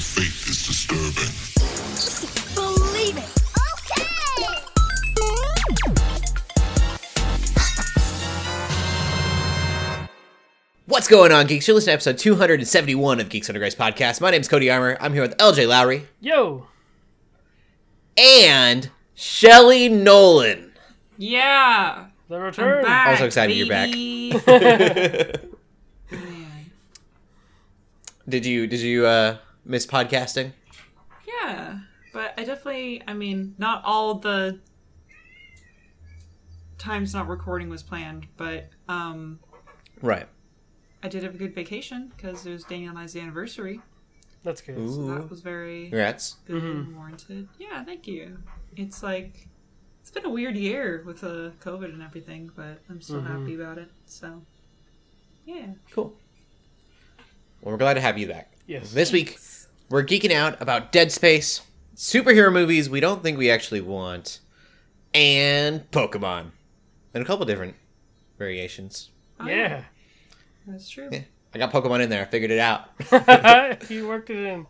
The faith is disturbing. Believe it. Okay. What's going on, geeks? You're listening to episode 271 of Geeks Under Grace podcast. My name is Cody Armour. I'm here with LJ Lowry Yo, and Shelly Nolan. Yeah. the return. I'm return. back, Also excited you're back. back. Did you did you uh, miss podcasting? Yeah. But I definitely, I mean, not all the times not recording was planned, but um Right. I did have a good vacation because it was Daniel and I's anniversary. That's good. So that was very Congrats. good and warranted. Yeah, thank you. It's like it's been a weird year with uh, COVID and everything, but I'm still happy about it. So, yeah. Cool. Well, we're glad to have you back. Yes. This week, we're geeking out about Dead Space, superhero movies we don't think we actually want, and Pokemon. And a couple different variations. Oh, Yeah. that's true. Yeah. I got Pokemon in there. I figured it out. you worked it in.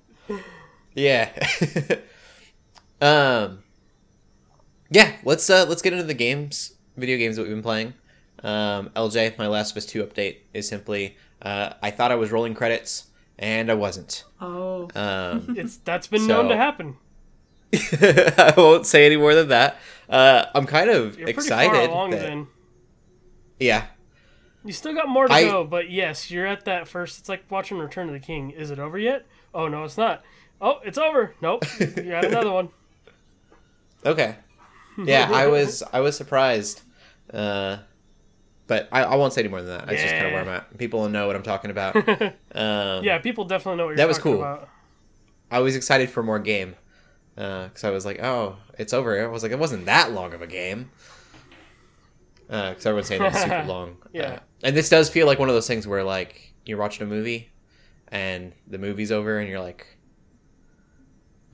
Yeah. um. Yeah, let's uh let's get into the games, video games that we've been playing. Um, LJ, my Last of Us Two update is simply uh, I thought I was rolling credits and I wasn't. Oh, Um, It's that's been So- known to happen. I won't say any more than that. Uh, I'm kind of You're pretty excited. far along that- then. Yeah, You still got more to I- go, but yes, you're at that first. It's like watching Return of the King. Is it over yet? Oh no, it's not. Oh, it's over. Nope. You got another one. Okay. Yeah, I was I was surprised. Uh but I, I won't say any more than that. That's just kind of where I'm at. People know what I'm talking about. Um Yeah, people definitely know what you're That was cool. about. I was excited for more game. Because I was like, oh, it's over. I was like, it wasn't that long of a game. Because everyone's saying it's super long. Yeah. Uh, and this does feel like one of those things where, like, you're watching a movie and the movie's over and you're like,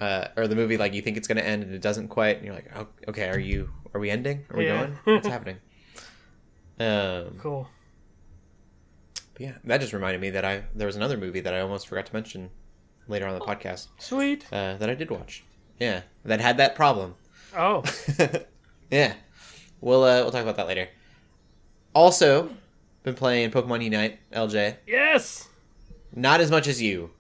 uh, or the movie, like, you think it's going to end and it doesn't quite. And you're like, oh, okay, are you, are we ending? Are we Yeah. going? What's happening? Um, Cool. but yeah, that just reminded me that I, there was another movie that I almost forgot to mention later on in the podcast Sweet. uh, that I did watch. Yeah, that had that problem. Oh, yeah, we'll uh, we'll talk about that later. Also, been playing Pokemon Unite, LJ. yes. Not as much as you.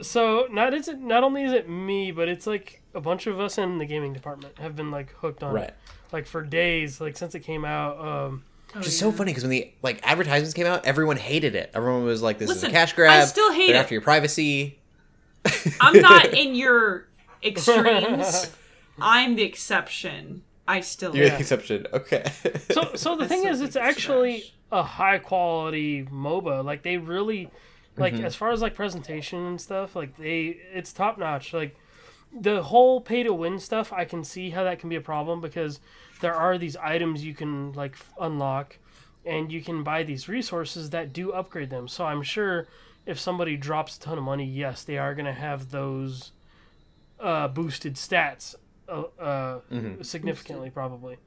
So not is it not only is it me, but it's like a bunch of us in the gaming department have been like hooked on Right. it, like for days, like since it came out. Um, Which is so funny because when the like advertisements came out, everyone hated it. Everyone was like, "This is a cash grab. I still hate They're it. after your privacy." I'm not in your extremes. I'm the exception. I still You're Yeah. the exception. Okay. so so the I thing still is, it's it's actually trash. a high quality MOBA. Like they really, like Mm-hmm. as far as like presentation and stuff, like they it's top notch. Like the whole pay to win stuff, I can see how that can be a problem because there are these items you can like f- unlock, and you can buy these resources that do upgrade them. So I'm sure if somebody drops a ton of money, yes, they are gonna have those uh, boosted stats uh, uh, significantly, probably.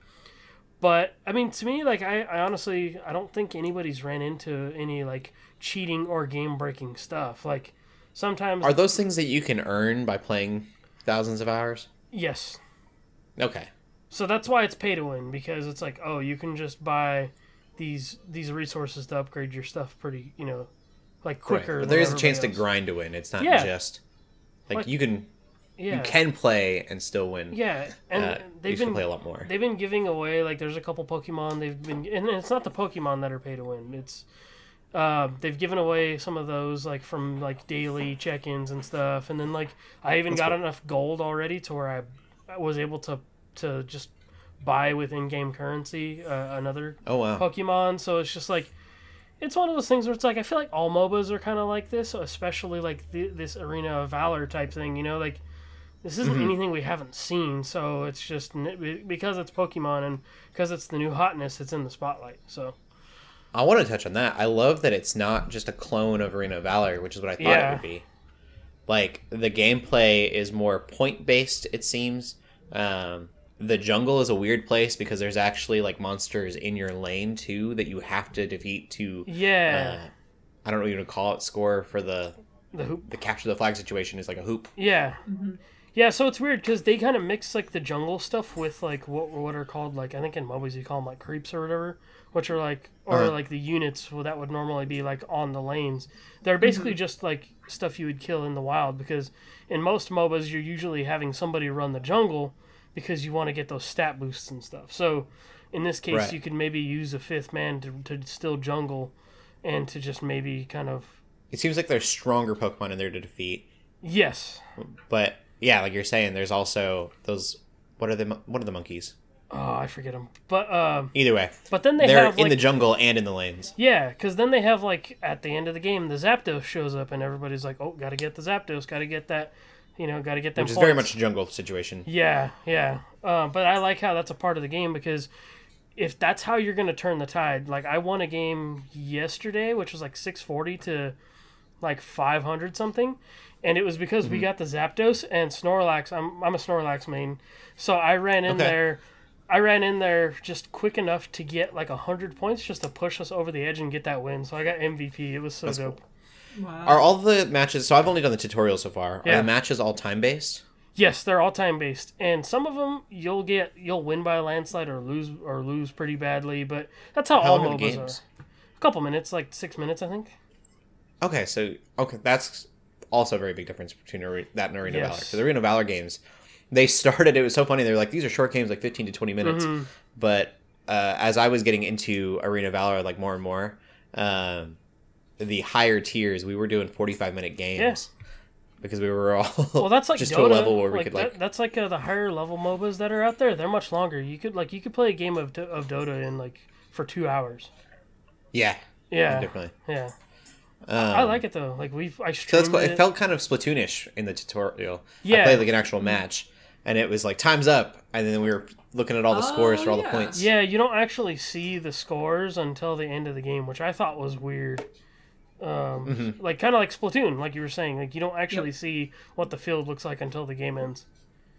But I mean, to me, like I, I honestly, I don't think anybody's ran into any like cheating or game breaking stuff. Like sometimes, Are those things that you can earn by playing thousands of hours? yes. Okay. So that's why it's pay to win because it's like, oh, you can just buy these these resources to upgrade your stuff pretty, you know, like quicker. Right. But there is a chance to grind to win. It's not Yeah. just like, Like- you can Yeah. you can play and still win. Yeah, and Uh, they've been play a lot more. They've been giving away like there's a couple Pokemon they've been, and it's not the Pokemon that are pay to win. It's uh, they've given away some of those like from like daily check-ins and stuff, and then like I even That's got cool. enough gold already to where I was able to to just buy with in-game currency uh, another Oh wow. Pokemon. So it's just like it's one of those things where it's like I feel like all MOBAs are kind of like this, especially like the, this Arena of Valor type thing. You know, like this isn't anything we haven't seen, so it's just because it's Pokemon and because it's the new hotness, it's in the spotlight. So I want to touch on that. I love that it's not just a clone of Arena of Valor, which is what I thought Yeah. it would be. Like the gameplay is more point based. It seems. Um, the jungle is a weird place because there's actually like monsters in your lane too that you have to defeat to. yeah, Uh, I don't know what you would call it. Score for the The hoop. the capture the flag situation is like a hoop. Yeah. Yeah, so it's weird because they kind of mix like the jungle stuff with like what what are called like I think in MOBAs you call them like creeps or whatever, which are like or Uh-huh. like the units well, that would normally be like on the lanes. They're basically just like stuff you would kill in the wild because in most MOBAs you're usually having somebody run the jungle because you want to get those stat boosts and stuff. So in this case, Right. you could maybe use a fifth man to to still jungle and to just maybe kind of It seems like there's stronger Pokemon in there to defeat, yes. but yeah, like you're saying, there's also those. What are the what are the monkeys? Oh, I forget them. But um, Either way, but then they are in like the jungle and in the lanes. Yeah, because then they have like at the end of the game, the Zapdos shows up, and everybody's like, "Oh, gotta get the Zapdos, gotta get that, you know, gotta get them." Which is very much a jungle situation. Yeah, yeah. Uh, but I like how that's a part of the game because if that's how you're gonna turn the tide, like I won a game yesterday, which was like six forty to like five hundred something, and it was because Mm-hmm. we got the Zapdos and Snorlax. I'm I'm a Snorlax main, so I ran in Okay. there. I ran in there just quick enough to get like hundred points just to push us over the edge and get that win. So I got MVP. It was so That's dope. Wow. Are all the matches? So I've only done the tutorial so far. Are the matches all time based? Yes, they're all time based, and some of them you'll get you'll win by a landslide or lose or lose pretty badly, but that's how, How all MOBAs games? are. A couple minutes, like six minutes, I think. Okay, so okay, that's also a very big difference between that and Arena Yes. Valor. So the Arena Valor games, they started. It was so funny. They were like, these are short games, like fifteen to twenty minutes. Mm-hmm. But uh, as I was getting into Arena Valor, like more and more, um, the higher tiers, we were doing forty-five minute games because we were all Well, that's like just Dota. to a level where we could that- like that's like uh, the higher level MOBAs that are out there. They're much longer. You could like you could play a game of of Dota in like for two hours. yeah, Yeah, definitely. yeah. Um, I like it though. Like we've I So that's cool. it. It felt kind of Splatoonish in the tutorial. Yeah. I played like an actual match, and it was like time's up, and then we were looking at all the scores for all Oh, the points. Yeah, you don't actually see the scores until the end of the game, which I thought was weird. Um, Mm-hmm. Like kind of like Splatoon, like you were saying. Like you don't actually see what the field looks like until the game ends.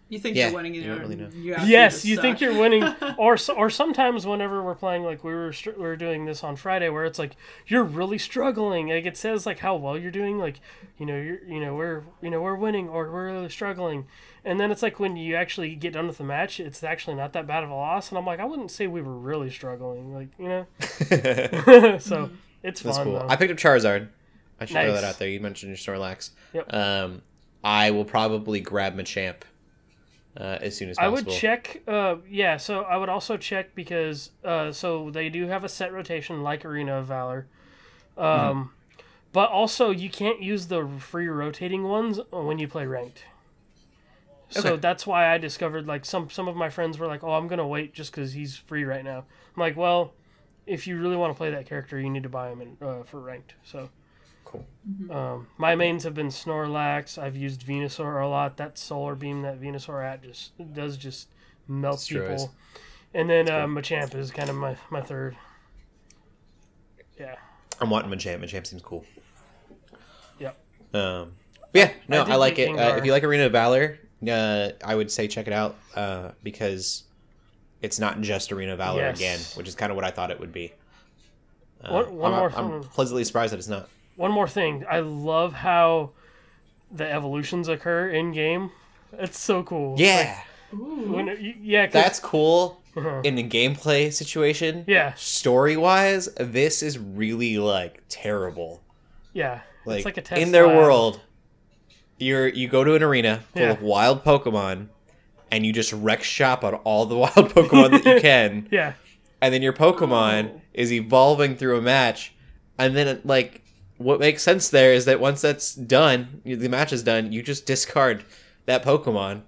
You think Yeah, you're winning you you're, don't really know. you yes, just you think you're winning, or or sometimes whenever we're playing, like we were str- we were doing this on Friday, where it's like you're really struggling. Like it says like how well you're doing, like you know you're you know we're you know we're winning or we're really struggling, and then it's like when you actually get done with the match, it's actually not that bad of a loss, and I'm like I wouldn't say we were really struggling, like you know. so it's That's fun cool. though. I picked up Charizard. I should throw that out there. You mentioned your Snorlax. Yep. Um, I will probably grab Machamp uh, as soon as possible. I would check. Uh, yeah, so I would also check because uh, so they do have a set rotation like Arena of Valor, um, but also you can't use the free rotating ones when you play ranked. Okay. So that's why I discovered like some some of my friends were like, "Oh, I'm gonna wait just because he's free right now." I'm like, "Well, if you really want to play that character, you need to buy him in, uh, for ranked." So Cool. um, my mains have been Snorlax. I've used Venusaur a lot. That Solar Beam that Venusaur at just does just melt Destroys. people. And then uh, Machamp is kind of my, my third. Yeah. I'm wanting Machamp. Machamp seems cool. Yep. Um, but yeah, no, did I, like it. Uh, if you like Arena of Valor, uh, I would say check it out uh, because it's not just Arena of Valor Yes. again, which is kind of what I thought it would be. Uh, One- one I'm, more I'm pleasantly surprised that it's not. One more thing. I love how the evolutions occur in game. It's so cool. Yeah, Like, when yeah. that's cool Uh-huh. in a gameplay situation. Yeah. Story wise, this is really like terrible. Yeah. Like, it's like a test in their lab. world, you're you go to an arena full Yeah. of wild Pokemon, and you just wreck shop on all the wild Pokemon that you can. Yeah. and then your Pokemon Oh. is evolving through a match, and then it, like what makes sense there is that once that's done, the match is done, you just discard that Pokemon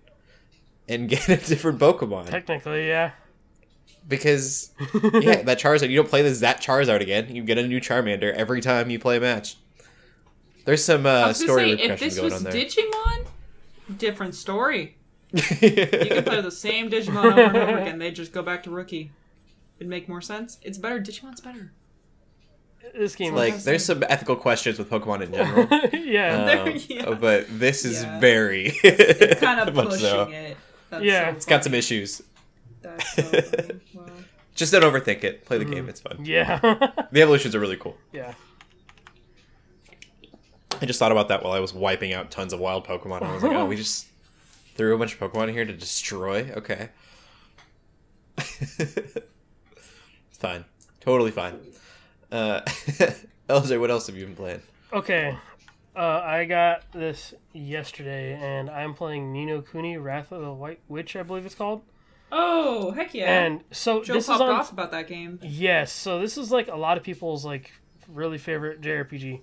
and get a different Pokemon Technically, yeah. because yeah, that Charizard you don't play this that Charizard again. You get a new Charmander every time you play a match. There's some I uh, was gonna story if this was on. Digimon, different story. You could play the same Digimon over and over again. They just go back to rookie. It'd make more sense. It's better. Digimon's better. This game like is there's some ethical questions with Pokemon in general. yeah. There- Um, yeah. But this is Yeah. very Kind of much pushing so. it. That's Yeah. so It's got some issues. That's so funny. Wow. Just don't overthink it. Play the Mm. game. It's fun. yeah. The evolutions are really cool. yeah. I just thought about that while I was wiping out tons of wild Pokemon. I was like, oh, we just threw a bunch of Pokemon here to destroy. Okay, fine, totally fine. Uh, LJ, what else have you been playing? Okay, uh, I got this yesterday, and I'm playing Ni no Kuni Wrath of the White Witch, I believe it's called. Oh, heck yeah. And so Joe this is on off about that game. Yes, so this is like a lot of people's like really favorite JRPG.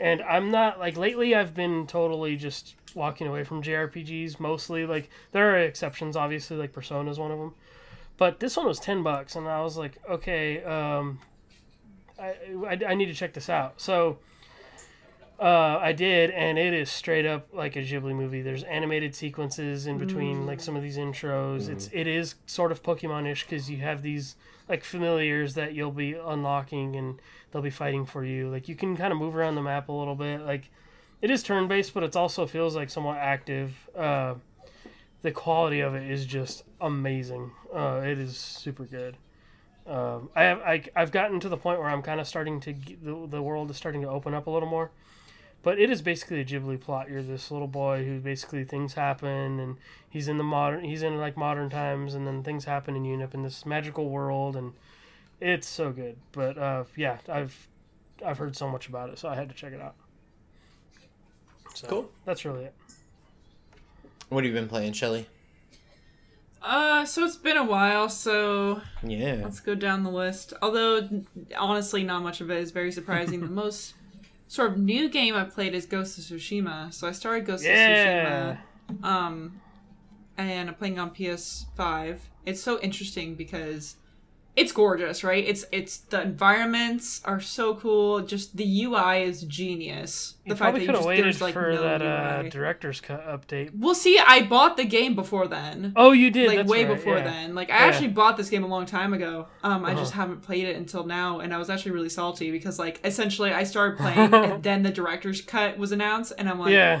And I'm not like lately I've been totally just walking away from JRPGs mostly. Like there are exceptions obviously like Persona is one of them. But this one was 10 bucks and I was like, okay, um I, I, I need to check this out. So uh, I did, and it is straight up like a Ghibli movie. There's animated sequences in between, like some of these intros. It's it is sort of Pokemon-ish because you have these like familiars that you'll be unlocking, and they'll be fighting for you. Like you can kind of move around the map a little bit. Like it is turn-based, but it also feels like somewhat active. Uh, the quality of it is just amazing. Uh, it is super good. Um, I have I, I've gotten to the point where I'm kind of starting to the the world is starting to open up a little more, but it is basically a Ghibli plot. You're this little boy who basically things happen and he's in the modern he's in like modern times and then things happen and you end up in this magical world and it's so good. But uh, yeah, I've I've heard so much about it, so I had to check it out. So, Cool. That's really it. What have you been playing, Shelly? Uh, so it's been a while, so Yeah. let's go down the list. Although, honestly, not much of it is very surprising. the most sort of new game I played is Ghost of Tsushima. So I started Ghost Yeah. of Tsushima, um, and I'm playing on PS5. It's so interesting because it's gorgeous, right? It's it's the environments are so cool. Just the UI is genius. The You probably you could have just- waited there's, like, for no that uh, director's cut update. Well, see, I bought the game before then. Oh, you did like That's way right, before yeah. then. Like I Yeah. actually bought this game a long time ago. Um, I just Uh-huh. haven't played it until now, and I was actually really salty because like essentially I started playing, and then the director's cut was announced, and I'm like, Yeah,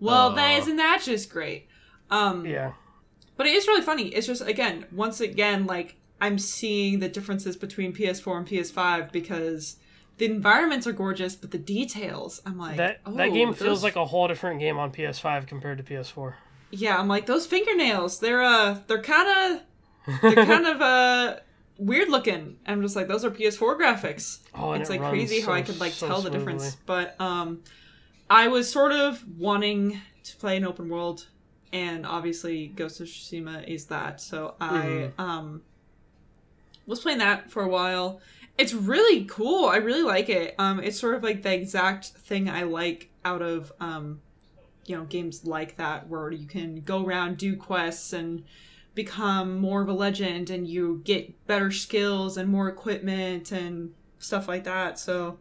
well, Aw. that isn't that just great? Um, yeah. but it is really funny. It's just again, once again, like I'm seeing the differences between PS4 and PS5 because the environments are gorgeous, but the details, I'm like, That oh, that game feels like a whole different game on PS5 compared to PS4. Yeah, I'm like those fingernails. They're uh, they're kind of, they're kind of uh, weird looking. I'm just like those are PS4 graphics. Oh, it's it like crazy how I could like so tell the difference. But um, I was sort of wanting to play an open world, and obviously Ghost of Tsushima is that. So I Mhm. um was playing that for a while. It's really cool. I really like it. Um, it's sort of like the exact thing I like out of um, you know, games like that where you can go around, do quests, and become more of a legend, and you get better skills and more equipment and stuff like that. So,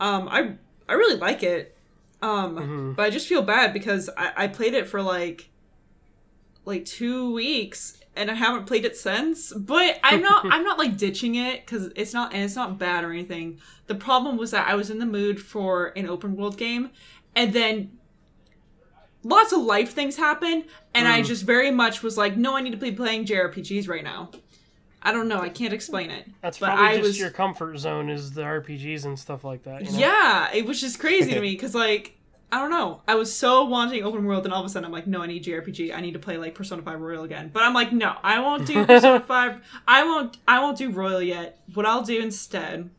um, I I really like it. Um, Mhm. but I just feel bad because I, I played it for like like two weeks and I haven't played it since. But I'm not I'm not like ditching it because it's not and it's not bad or anything. The problem was that I was in the mood for an open world game, and then lots of life things happen, and I mm. just very much was like, no, I need to be playing JRPGs right now. I don't know. I can't explain it. That's but probably I just was your comfort zone is the RPGs and stuff like that. You know? yeah, it was just crazy to me because like I don't know, I was so wanting open world, and all of a sudden I'm like, no, I need JRPG. I need to play like Persona Five Royal again. But I'm like, no, I won't do Persona Five. I won't. I won't do Royal yet. What I'll do instead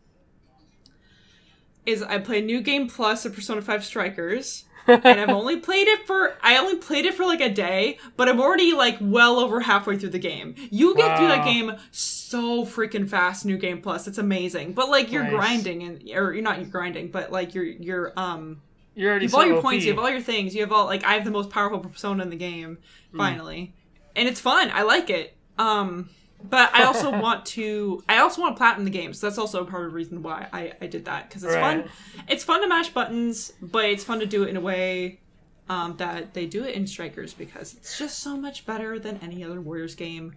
is I play New Game Plus of Persona Five Strikers. and I've only played it for I only played it for like a day, but I'm already like well over halfway through the game. You get through that game so freaking fast, New Game Plus. It's amazing. But like you're Nice. grinding and or you're not you're grinding, but like you're you're um You're already you have all your OP. points, you have all your things, you have all like I have the most powerful persona in the game, Hmm. finally. And it's fun. I like it. Um but I also want to I also want to platinum the game, so that's also part of the reason why I, I did that. Because it's Right. fun. It's fun to mash buttons, but it's fun to do it in a way um, that they do it in Strikers because it's just so much better than any other Warriors game.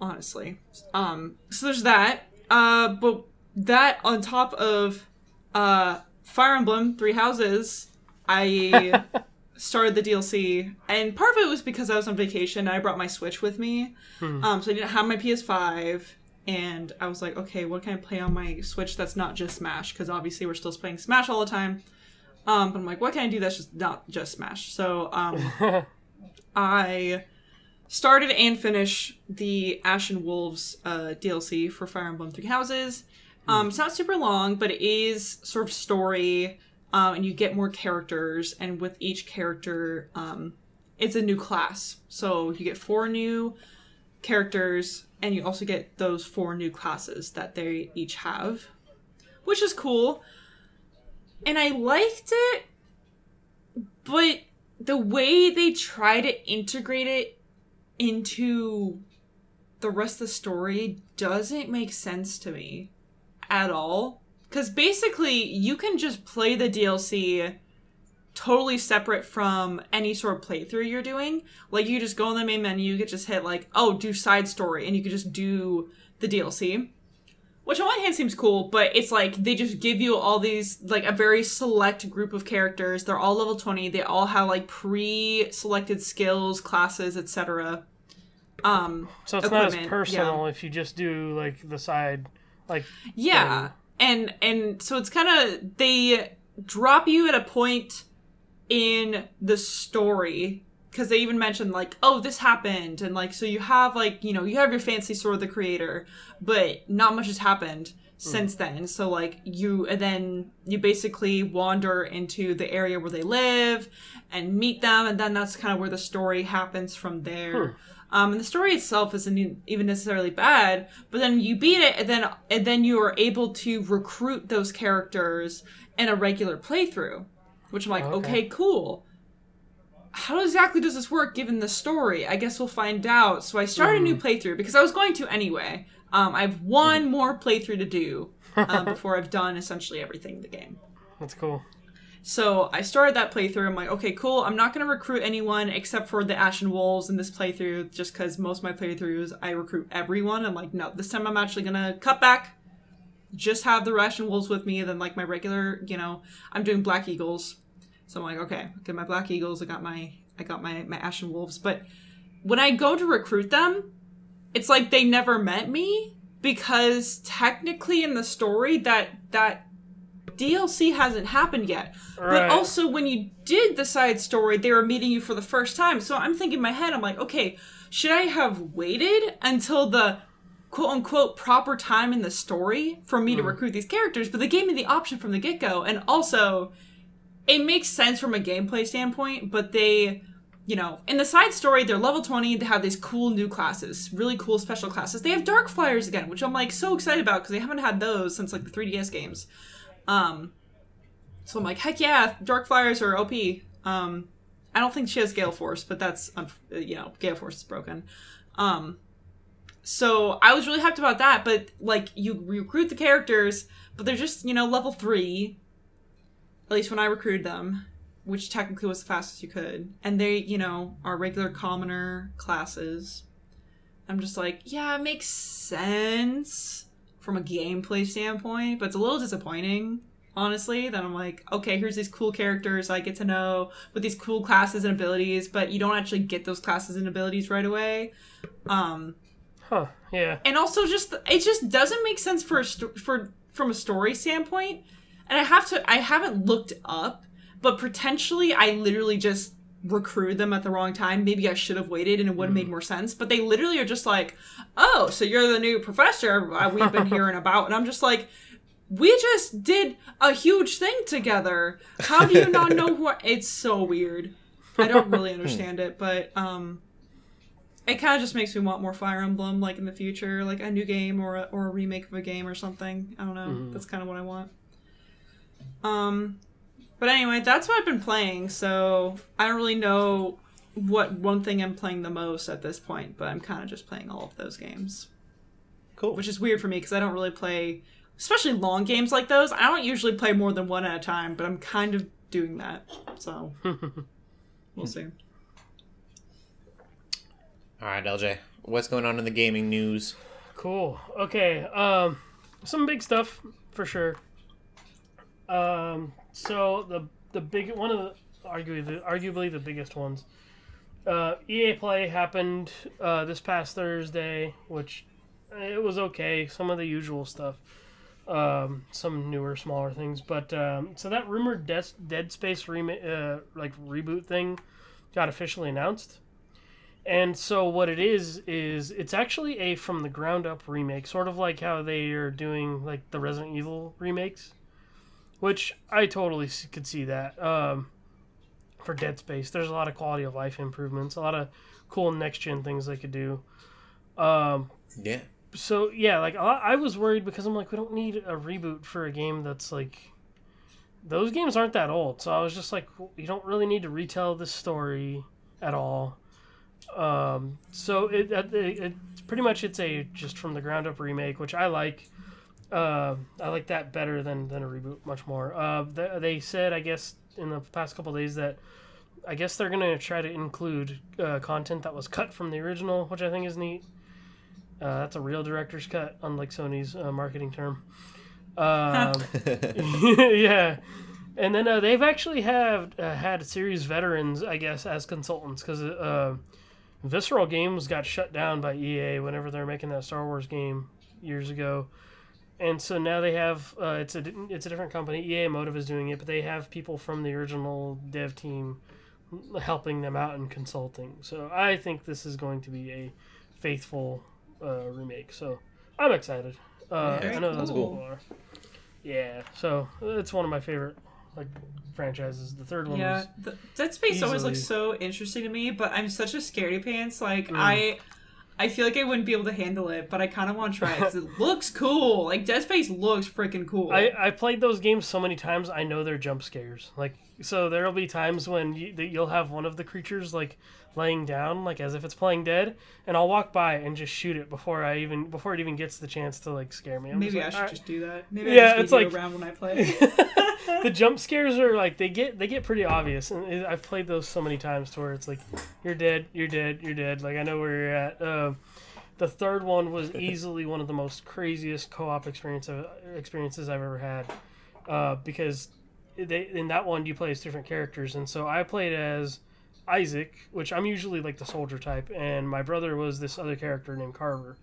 Honestly. Um so there's that. Uh but that on top of uh Fire Emblem Three Houses, I started the DLC, and part of it was because I was on vacation. and I brought my Switch with me, um, so I didn't have my PS5, and I was like, okay, what can I play on my Switch that's not just Smash? Because obviously we're still playing Smash all the time. Um, but I'm like, what can I do that's just not just Smash? So um, I started and finished the Ashen Wolves uh, DLC for Fire Emblem Three Houses. Um, it's not super long, but it is sort of story, um, and you get more characters, and with each character, um, it's a new class. So you get four new characters, and you also get those four new classes that they each have, which is cool. And I liked it, but the way they try to integrate it into the rest of the story doesn't make sense to me at all. Because basically, you can just play the DLC totally separate from any sort of playthrough you're doing. Like, you just go in the main menu, you could just hit, like, oh, do side story, and you could just do the DLC. Which on one hand seems cool, but it's like they just give you all these, like, a very select group of characters. They're all level 20. They all have, like, pre selected skills, classes, etc. Um, So it's not as equipment, personal if you just do like the side, like Yeah. And and so it's kind of they drop you at a point in the story because they even mentioned like oh this happened and like so you have like you know you have your fancy sword of the creator but not much has happened hmm. since then. So like you and then you basically wander into the area where they live and meet them and then that's kind of where the story happens from there hmm. Um, and the story itself isn't even necessarily bad, but then you beat it, and then and then you are able to recruit those characters in a regular playthrough, which I'm like, Okay. okay, cool. How exactly does this work given the story? I guess we'll find out. So I started a new playthrough because I was going to anyway. Um, I have one more playthrough to do um, before I've done essentially everything in the game. that's cool. So I started that playthrough. I'm like, okay, cool. I'm not going to recruit anyone except for the Ashen Wolves in this playthrough, just because most of my playthroughs I recruit everyone. I'm like, no, this time I'm actually going to cut back, just have the Ashen Wolves with me, and then like my regular, you know, I'm doing Black Eagles. So I'm like, okay, get my Black Eagles. I got my, I got my my Ashen Wolves. But when I go to recruit them, it's like they never met me because technically in the story that that DLC hasn't happened yet. But also when you did the side story, they were meeting you for the first time. So I'm thinking in my head, I'm like, okay, should I have waited until the quote unquote proper time in the story for me to hmm. recruit these characters? But they gave me the option from the get go. And also, it makes sense from a gameplay standpoint, but they you know, in the side story, they're level 20. They have these cool new classes, really cool special classes. They have Dark Flyers again, which I'm like so excited about because they haven't had those since like the 3DS games. Um, so I'm like, heck yeah, Dark Flyers are OP. Um, I don't think she has Gale Force, but that's you know, Gale Force is broken. Um, so I was really hyped about that. But like, you recruit the characters, but they're just you know level three. At least when I recruited them, which technically was the fastest you could, and they you know are regular commoner classes. I'm just like, yeah, it makes sense from a gameplay standpoint, but it's a little disappointing, honestly, that I'm like, okay, here's these cool characters I get to know with these cool classes and abilities, but you don't actually get those classes and abilities right away. Um, Huh? Yeah. and also just it just doesn't make sense for a sto- for from a story standpoint. And I have to I haven't looked up, but potentially I literally just recruited them at the wrong time. Maybe I should have waited and it would have made more sense. But they literally are just like, "Oh, so you're the new professor uh, we've been hearing about," and I'm just like. We just did a huge thing together. How do you not know who? I-" It's so weird. I don't really understand it, but um, it kind of just makes me want more Fire Emblem, like in the future, like a new game or a, or a remake of a game or something. I don't know. That's kind of what I want. Um, but anyway, that's what I've been playing. So I don't really know what one thing I'm playing the most at this point, but I'm kind of just playing all of those games, Cool. which is weird for me because I don't really play, especially long games like those. I don't usually play more than one at a time, but I'm kind of doing that. So we'll see. All right, LJ. What's going on in the gaming news? Cool. Okay. Um, some big stuff for sure. Um, so the the big one of the arguably the, arguably the biggest ones. Uh, EA Play happened uh, this past Thursday, which it was okay. Some of the usual stuff. um, some newer, smaller things. But um, so that rumored Dead, Dead Space rema- uh, like reboot thing got officially announced. And so what it is is it's actually a from the ground up remake, sort of like how they are doing like the Resident Evil remakes, which I totally could see that. Um, for Dead Space, there's a lot of quality of life improvements, a lot of cool next gen things they could do. Um, Yeah. so yeah, like I I was worried because I'm like, we don't need a reboot for a game that's like, those games aren't that old. So I was just like, you don't really need to retell this story at all. Um, so it, it, it pretty much it's a just from the ground up remake, which I like. Uh, I like that better than than a reboot much more. Uh, they, they said I guess in the past couple days that I guess they're gonna try to include uh, content that was cut from the original, which I think is neat. Uh, that's a real director's cut, unlike Sony's uh, marketing term. Um, yeah, and then uh, they've actually have uh, had series veterans, I guess, as consultants because uh, Visceral Games got shut down by EA whenever they were making that Star Wars game years ago, and so now they have uh, it's a it's a different company. EA Motive is doing it, but they have people from the original dev team helping them out and consulting. So I think this is going to be a faithful uh, remake. So I'm excited. Uh, Yeah, I know that's cool. cool. Are. Yeah, so it's one of my favorite like franchises. The third one Yeah, was the, Dead Space always looks so interesting to me, but I'm such a scaredy pants. Like Mm. I, I feel like I wouldn't be able to handle it, but I kind of want to try it because it looks cool. Like Dead Space looks freaking cool. I, I played those games so many times. I know they're jump scares. Like so, there'll be times when you, that you'll have one of the creatures like laying down, like as if it's playing dead, and I'll walk by and just shoot it before I even before it even gets the chance to like scare me. I'm Maybe I just should like, just do that. Maybe Yeah, I it's just it's like- around when I play. The jump scares are like they get they get pretty obvious, and I've played those so many times to where it's like you're dead, you're dead, you're dead. Like I know where you're at. Um, the third one was easily one of the most craziest co-op experience of, experiences I've ever had, uh, because they in that one you play as different characters, and so I played as Isaac, which I'm usually like the soldier type, and my brother was this other character named Carver.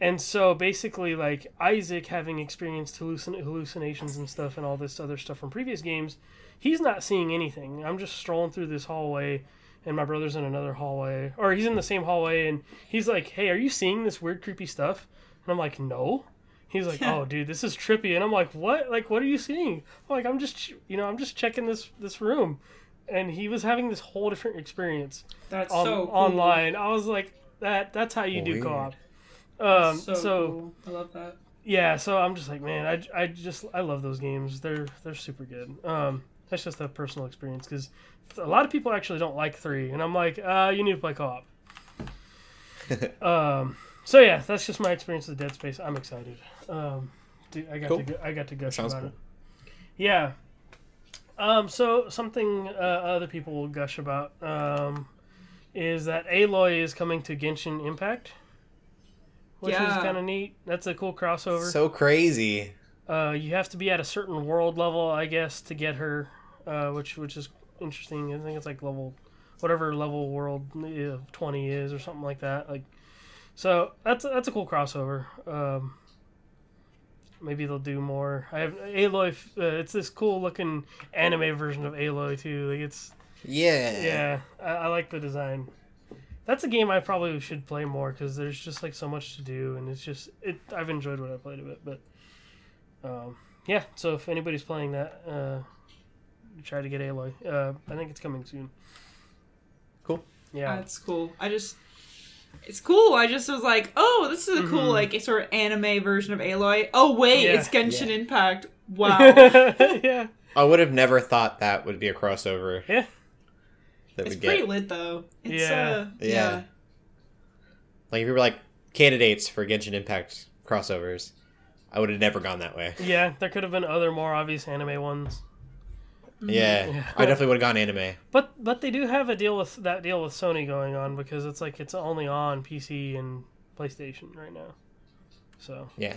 And so basically, like Isaac having experienced hallucin- hallucinations and stuff and all this other stuff from previous games, he's not seeing anything. I'm just strolling through this hallway, and my brother's in another hallway, or he's in the same hallway, and he's like, "Hey, are you seeing this weird, creepy stuff?" And I'm like, "No." He's like, "Oh, dude, this is trippy," and I'm like, "What? Like, what are you seeing?" I'm like, "I'm just, ch- you know, I'm just checking this this room," and he was having this whole different experience That's on, so cool. online. I was like, "That that's how you do co-op." Um, so, so cool. I love that. yeah, so I'm just like, man, I, I just I love those games. They're they're super good. Um, that's just a personal experience because a lot of people actually don't like three, and I'm like, uh, you need to play co-op. um, so yeah, that's just my experience with Dead Space. I'm excited. Um, dude, I got Cool. to go, I got to gush Sounds about cool. it. Yeah. Um, so something uh, other people will gush about um, is that Aloy is coming to Genshin Impact, which is kind of neat. That's a cool crossover. so crazy. Uh, you have to be at a certain world level, I guess, to get her, uh, which which is interesting. I think it's like level, whatever level world uh, twenty is or something like that. Like, so that's that's a cool crossover. Um, maybe they'll do more. I have Aloy. Uh, it's this cool looking anime version of Aloy too. Like it's Yeah. yeah, I, I like the design. That's a game I probably should play more because there's just like so much to do, and it's just it. I've enjoyed what I played of it, but um, yeah. So if anybody's playing that, uh, try to get Aloy. Uh, I think it's coming soon. Cool. Yeah, That's cool. I just, it's cool. I just was like, oh, this is a cool Mhm. like sort of anime version of Aloy. Oh wait, Yeah. it's Genshin Yeah. Impact. Wow. yeah, I would have never thought that would be a crossover. Yeah. That it's we pretty get. lit though. It's, Yeah. Uh, Yeah. yeah. Like if you were like candidates for Genshin Impact crossovers, I would have never gone that way. yeah. There could have been other more obvious anime ones, Yeah. Yeah. I definitely would have gone anime. but but they do have a deal with that deal with Sony going on because it's like it's only on PC and PlayStation right now. So Yeah.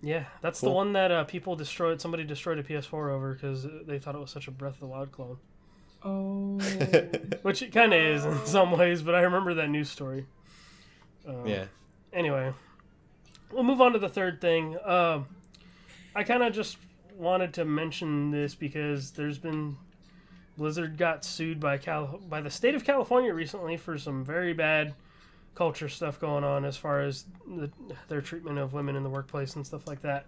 Yeah, that's the one that uh, people destroyed. Somebody destroyed a PS4 over because they thought it was such a Breath of the Wild clone, Oh. which it kind of is in some ways. But I remember that news story. Um, yeah. Anyway, we'll move on to the third thing. Um, I kind of just wanted to mention this because there's been Blizzard got sued by Cal by the state of California recently for some very bad culture stuff going on as far as the, their treatment of women in the workplace and stuff like that.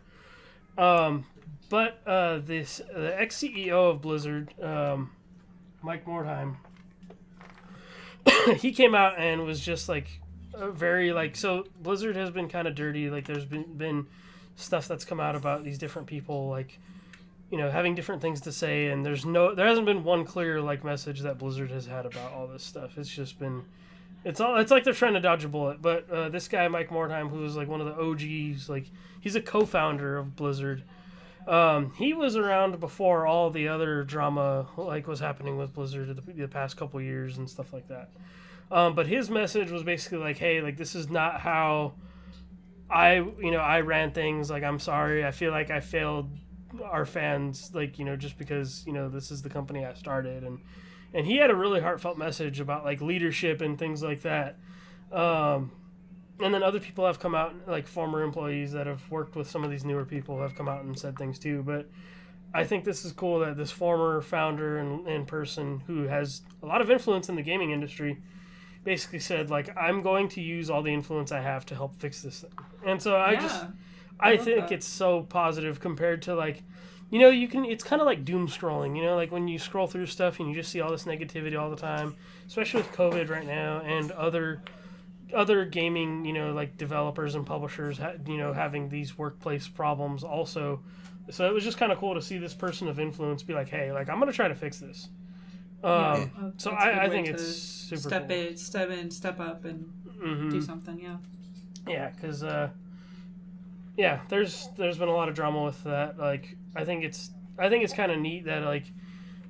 Um, but uh, this the ex CEO of Blizzard, um, Mike Morhaime, he came out and was just like very like so Blizzard has been kind of dirty. Like there's been been stuff that's come out about these different people like you know having different things to say and there's no there hasn't been one clear like message that Blizzard has had about all this stuff. It's just been it's all it's like they're trying to dodge a bullet. But uh, this guy Mike Morhaime, who is like one of the OGs, like he's a co-founder of Blizzard. Um, he was around before all the other drama like was happening with Blizzard the, the past couple years and stuff like that. Um, but his message was basically like, "Hey, like this is not how I, you know, I ran things. Like I'm sorry. I feel like I failed our fans. Like you know, just because you know this is the company I started and." And he had a really heartfelt message about like leadership and things like that. Um, and then other people have come out, like former employees that have worked with some of these newer people, have come out and said things too. But I think this is cool that this former founder and, and person who has a lot of influence in the gaming industry basically said like I'm going to use all the influence I have to help fix this thing. And so I Yeah, just I, love think that. it's so positive compared to like you know you can it's kind of like doom scrolling you know like when you scroll through stuff and you just see all this negativity all the time especially with covid right now and other other gaming you know like developers and publishers ha- you know having these workplace problems also so it was just kind of cool to see this person of influence be like hey like i'm gonna try to fix this um, Uh, so that's a good I, I think it's super step cool. in, step in, step up, and Mhm. do something. Yeah. Yeah, because uh, yeah, there's there's been a lot of drama with that. Like, I think it's I think it's kind of neat that like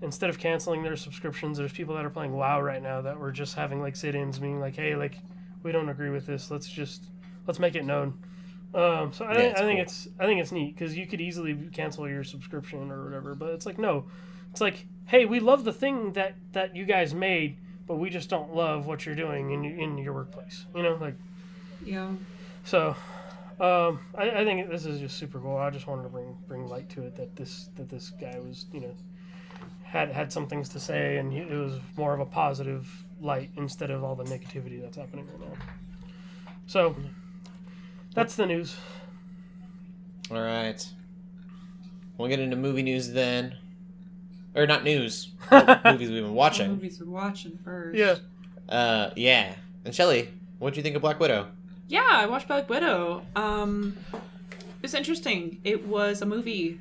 instead of canceling their subscriptions, there's people that are playing WoW right now that were just having like sit-ins, being like, hey, like we don't agree with this. Let's just let's make it known. Um, so I, Yeah, think it's I think it's I think it's neat because you could easily cancel your subscription or whatever, but it's like no, it's like hey, we love the thing that that you guys made, but we just don't love what you're doing in in your workplace. You know, like Yeah. so, um, I, I think this is just super cool. I just wanted to bring bring light to it that this that this guy was you know had had some things to say and he, it was more of a positive light instead of all the negativity that's happening right now. So that's the news. All right. We'll get into movie news then, or not news. movies we've been What watching. movies we're watching first. Yeah. Uh, yeah. And Shelly, what'd you think of Black Widow? Yeah, I watched Black Widow. Um, it was interesting. It was a movie.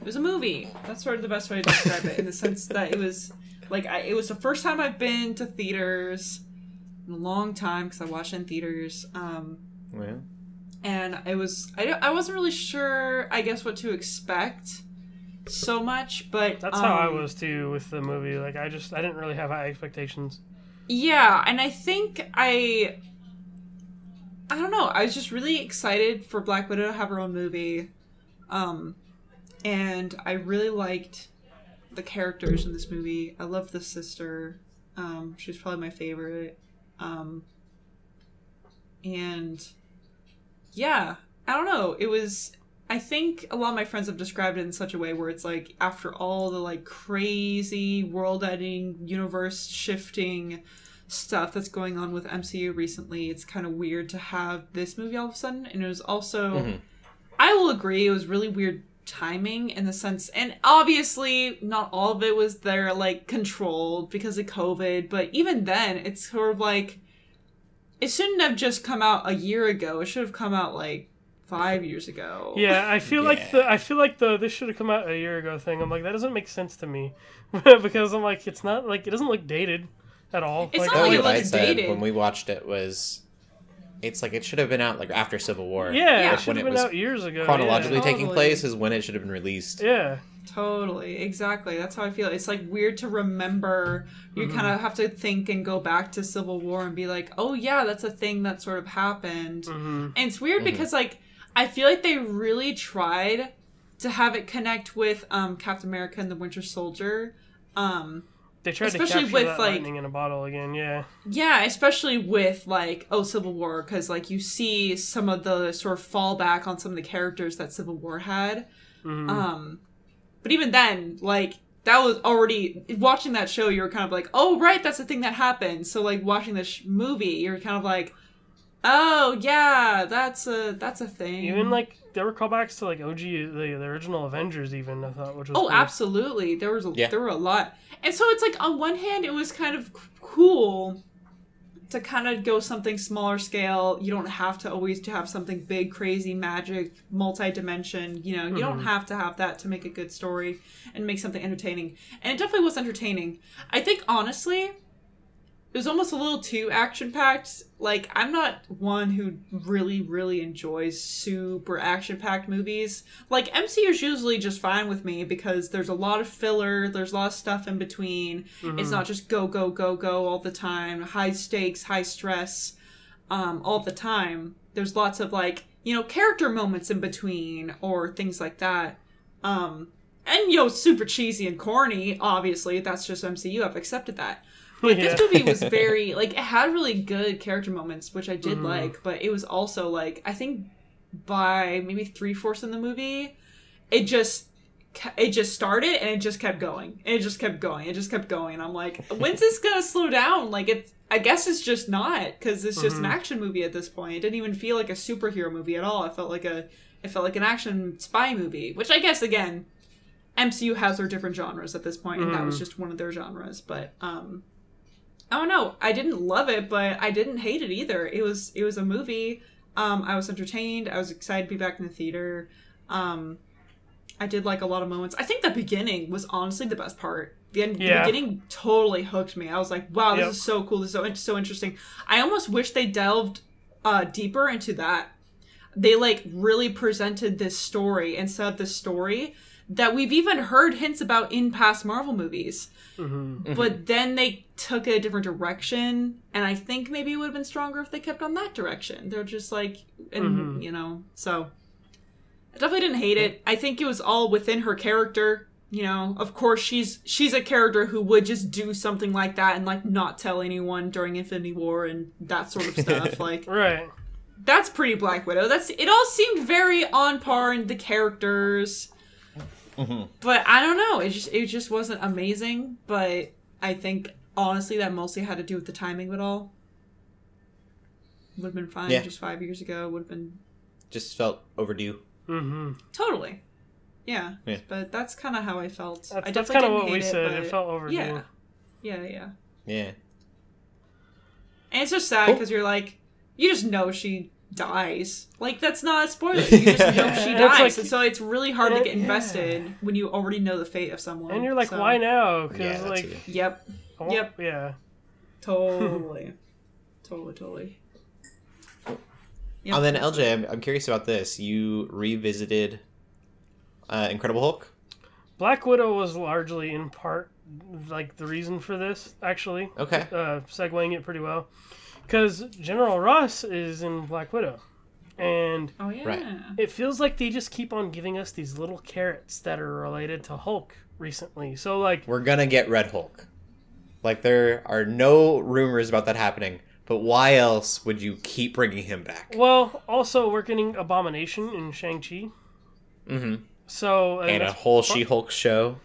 It was a movie. That's sort of the best way to describe it, in the sense that it was like I, it was the first time I've been to theaters in a long time because I watched in theaters. Um, Well, and it was I, I wasn't really sure I guess what to expect so much, but That's how I um, was too with the movie. Like I just I didn't really have high expectations. Yeah, and I think I I don't know, I was just really excited for Black Widow to have her own movie. Um and I really liked the characters in this movie. I love the sister. Um she's probably my favorite. Um and yeah, I don't know. It was I think a lot of my friends have described it in such a way where it's like after all the like crazy world ending, universe shifting stuff that's going on with MCU recently, it's kind of weird to have this movie all of a sudden. And it was also, Mhm. I will agree, it was really weird timing in the sense, and obviously not all of it was there like controlled because of COVID, but even then, it's sort of like it shouldn't have just come out a year ago. It should have come out like five years ago. Yeah, I feel Yeah. like the I feel like the this should have come out a year ago thing. I'm like that doesn't make sense to me because I'm like it's not like it doesn't look dated at all. It's like, not like it thing I looks said dated. when we watched it was, it's like it should have been out like after Civil War. yeah, Yeah. it Like, should when have it been was out years ago. chronologically taking Totally. place is when it should have been released. Yeah. yeah. Totally, exactly. That's how I feel. It's like weird to remember. You Mm-hmm. kind of have to think and go back to Civil War and be like, "Oh yeah, that's a thing that sort of happened." hmm And it's weird Mhm. because like I feel like they really tried to have it connect with um, Captain America and the Winter Soldier. Um, They tried Especially to capture with, that like- lightning in a bottle again. Yeah. Yeah, especially with like oh Civil War because like you see some of the sort of fallback on some of the characters that Civil War had. Mhm. Um, but even then, like that was already watching that show. You were kind of like, oh right, that's the thing that happened. So like watching this sh- movie, you're kind of like, oh yeah, that's a that's a thing. Even like there were callbacks to like OG the, the original Avengers even I thought which was Oh, cool. absolutely. There was a, Yeah. there were a lot, and so it's like on one hand, it was kind of cool to kind of go something smaller scale. You don't have to always to have something big, crazy, magic, multi-dimension. You know, you don't mm-hmm. have to have that to make a good story and make something entertaining. And it definitely was entertaining. I think honestly, it was almost a little too action packed. Like, I'm not one who really, really enjoys super action packed movies. Like, MCU is usually just fine with me because there's a lot of filler, there's a lot of stuff in between. It's not just go, go, go, go all the time, high stakes, high stress um, all the time. There's lots of, like, you know, character moments in between or things like that. Um, and, you know, super cheesy and corny, obviously. That's just MCU. I've accepted that. But Yeah. this movie was very like it had really good character moments, which I did mm-hmm. like. But it was also like I think by maybe three fourths in the movie, it just it just started and it just kept going. And it just kept going. It just kept going. And I'm like, when's this gonna slow down? Like it's I guess it's just not because it's just an mm-hmm. action movie at this point. It didn't even feel like a superhero movie at all. It felt like a it felt like an action spy movie, which I guess again. MCU has their different genres at this point, and that was mm-hmm. just one of their genres. But um, I don't know. I didn't love it, but I didn't hate it either. It was it was a movie. Um, I was entertained. I was excited to be back in the theater. Um, I did like a lot of moments. I think the beginning was honestly the best part. The, end, Yeah. the beginning totally hooked me. I was like, wow, this Yep. is so cool. This is so, so interesting. I almost wish they delved uh, deeper into that. They like really presented this story instead of this story that we've even heard hints about in past Marvel movies. Mhm. but then they took a different direction and i think maybe it would have been stronger if they kept on that direction. They're just like and you know so i definitely didn't hate it. I think it was all within her character you know. Of course she's she's a character who would just do something like that and like not tell anyone during infinity war and that sort of stuff like Right. that's pretty black widow. That's it all seemed very on par in the characters but i don't know it just it just wasn't amazing but i think honestly that mostly had to do with the timing of it all would have been fine Yeah. just five years ago would have been Just felt overdue. Mm-hmm. totally yeah, Yeah. but that's kind of how i felt That's, I that's kind of what we hate said. It, felt overdue. yeah yeah yeah Yeah. and it's just sad Cool. because you're like you just know she dies like that's not a spoiler you just know she dies like- so it's really hard to get invested when you already know the fate of someone And you're like, So- why now? Because Yeah, like, too. yep I want- Yep. yeah. totally totally totally Yep, and then LJ, I'm, I'm curious about this. You revisited uh, Incredible Hulk. Black Widow was largely in part like the reason for this, actually. Okay. Uh, segueing it pretty well. Because General Ross is in Black Widow. And Oh yeah. Right. it feels like they just keep on giving us these little carrots that are related to Hulk recently. So, like, We're gonna get Red Hulk. Like there are no rumors about that happening. But why else would you keep bringing him back? well, also we're getting Abomination in Shang-Chi. Mm-hmm. So, And a that's- whole She-Hulk show.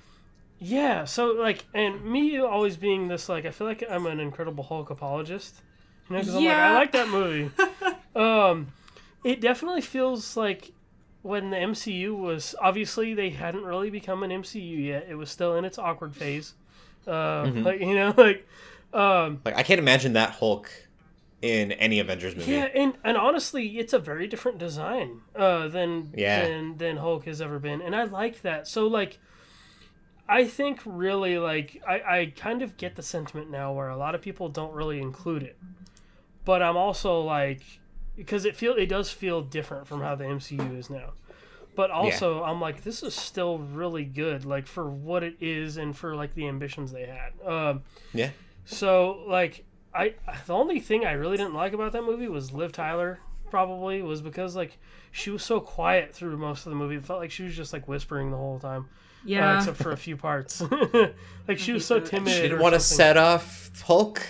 Yeah, so like, and me always being this like, I feel like I'm an Incredible Hulk apologist. You know, because I'm like, Yeah. I like that movie. um, it definitely feels like when the MCU was obviously they hadn't really become an MCU yet. It was still in its awkward phase. Uh, Mm-hmm. like you know, like um, Like I can't imagine that Hulk in any Avengers movie. yeah, and and honestly, it's a very different design uh, than Yeah. than than Hulk has ever been, and I like that. So like, I think really like I I kind of get the sentiment now where a lot of people don't really include it, but I'm also like because it feel it does feel different from how the MCU is now. But also, I'm like, this is still really good, like for what it is and for like the ambitions they had. Um, Yeah. so like I the only thing I really didn't like about that movie was Liv Tyler probably was because like she was so quiet through most of the movie. It felt like she was just like whispering the whole time. uh, Yeah. except for a few parts. like she was so timid. She didn't want to set off Hulk.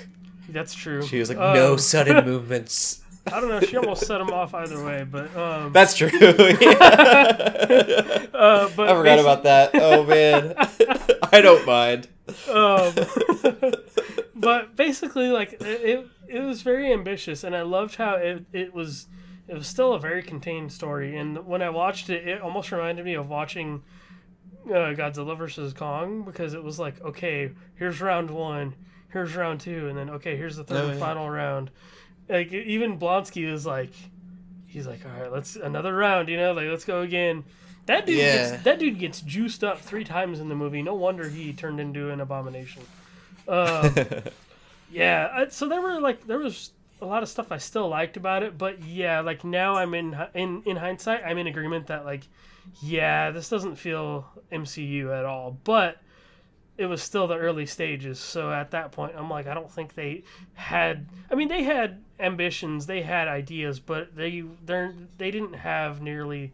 That's true. She was like, Um, no sudden movements. I don't know. She almost set him off either way, but um, That's true. Yeah. uh, but I forgot about that. Oh man, I don't mind. um, but basically, like it, it, it was very ambitious, and I loved how it, it was. It was still a very contained story, and when I watched it, it almost reminded me of watching uh, Godzilla versus Kong because it was like, okay, here's round one, here's round two, and then okay, here's the third Oh, and yeah. final round. Like even Blonsky was like, he's like, all right, let's another round, you know, like let's go again. That dude, Yeah. gets, that dude gets juiced up three times in the movie. No wonder he turned into an abomination. Um, yeah, so there were like there was a lot of stuff I still liked about it, but yeah, like now I'm in in in hindsight, I'm in agreement that like yeah, this doesn't feel MCU at all, but it was still the early stages. So at that point, I'm like, I don't think they had. I mean, they had ambitions, they had ideas, but they they they didn't have nearly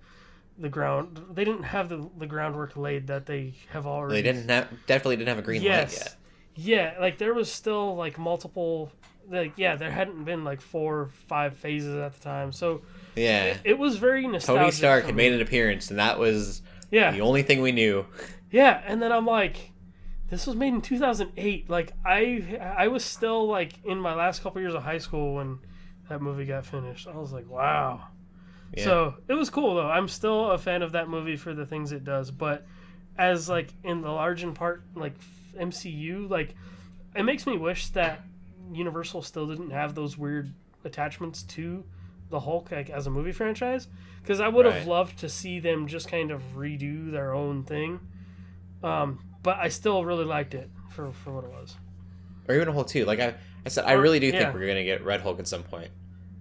the ground. They didn't have the the groundwork laid that they have already. They didn't have, definitely didn't have a green Yes. light yet. Yeah, like there was still like multiple. Like yeah, there hadn't been like four, or five phases at the time, so Yeah. it was very nostalgic. Tony Stark had made an appearance, and that was Yeah, the only thing we knew. Yeah, and then I'm like, this was made in 2008. Like I, I was still like in my last couple years of high school when that movie got finished. I was like, wow. Yeah. So it was cool though. I'm still a fan of that movie for the things it does, but as like in the large in part like MCU, like it makes me wish that Universal still didn't have those weird attachments to the Hulk like as a movie franchise because I would have Right. loved to see them just kind of redo their own thing. Um, but I still really liked it for, for what it was. or even a Hulk two. Like I, I said, I really do yeah. think we're gonna get Red Hulk at some point.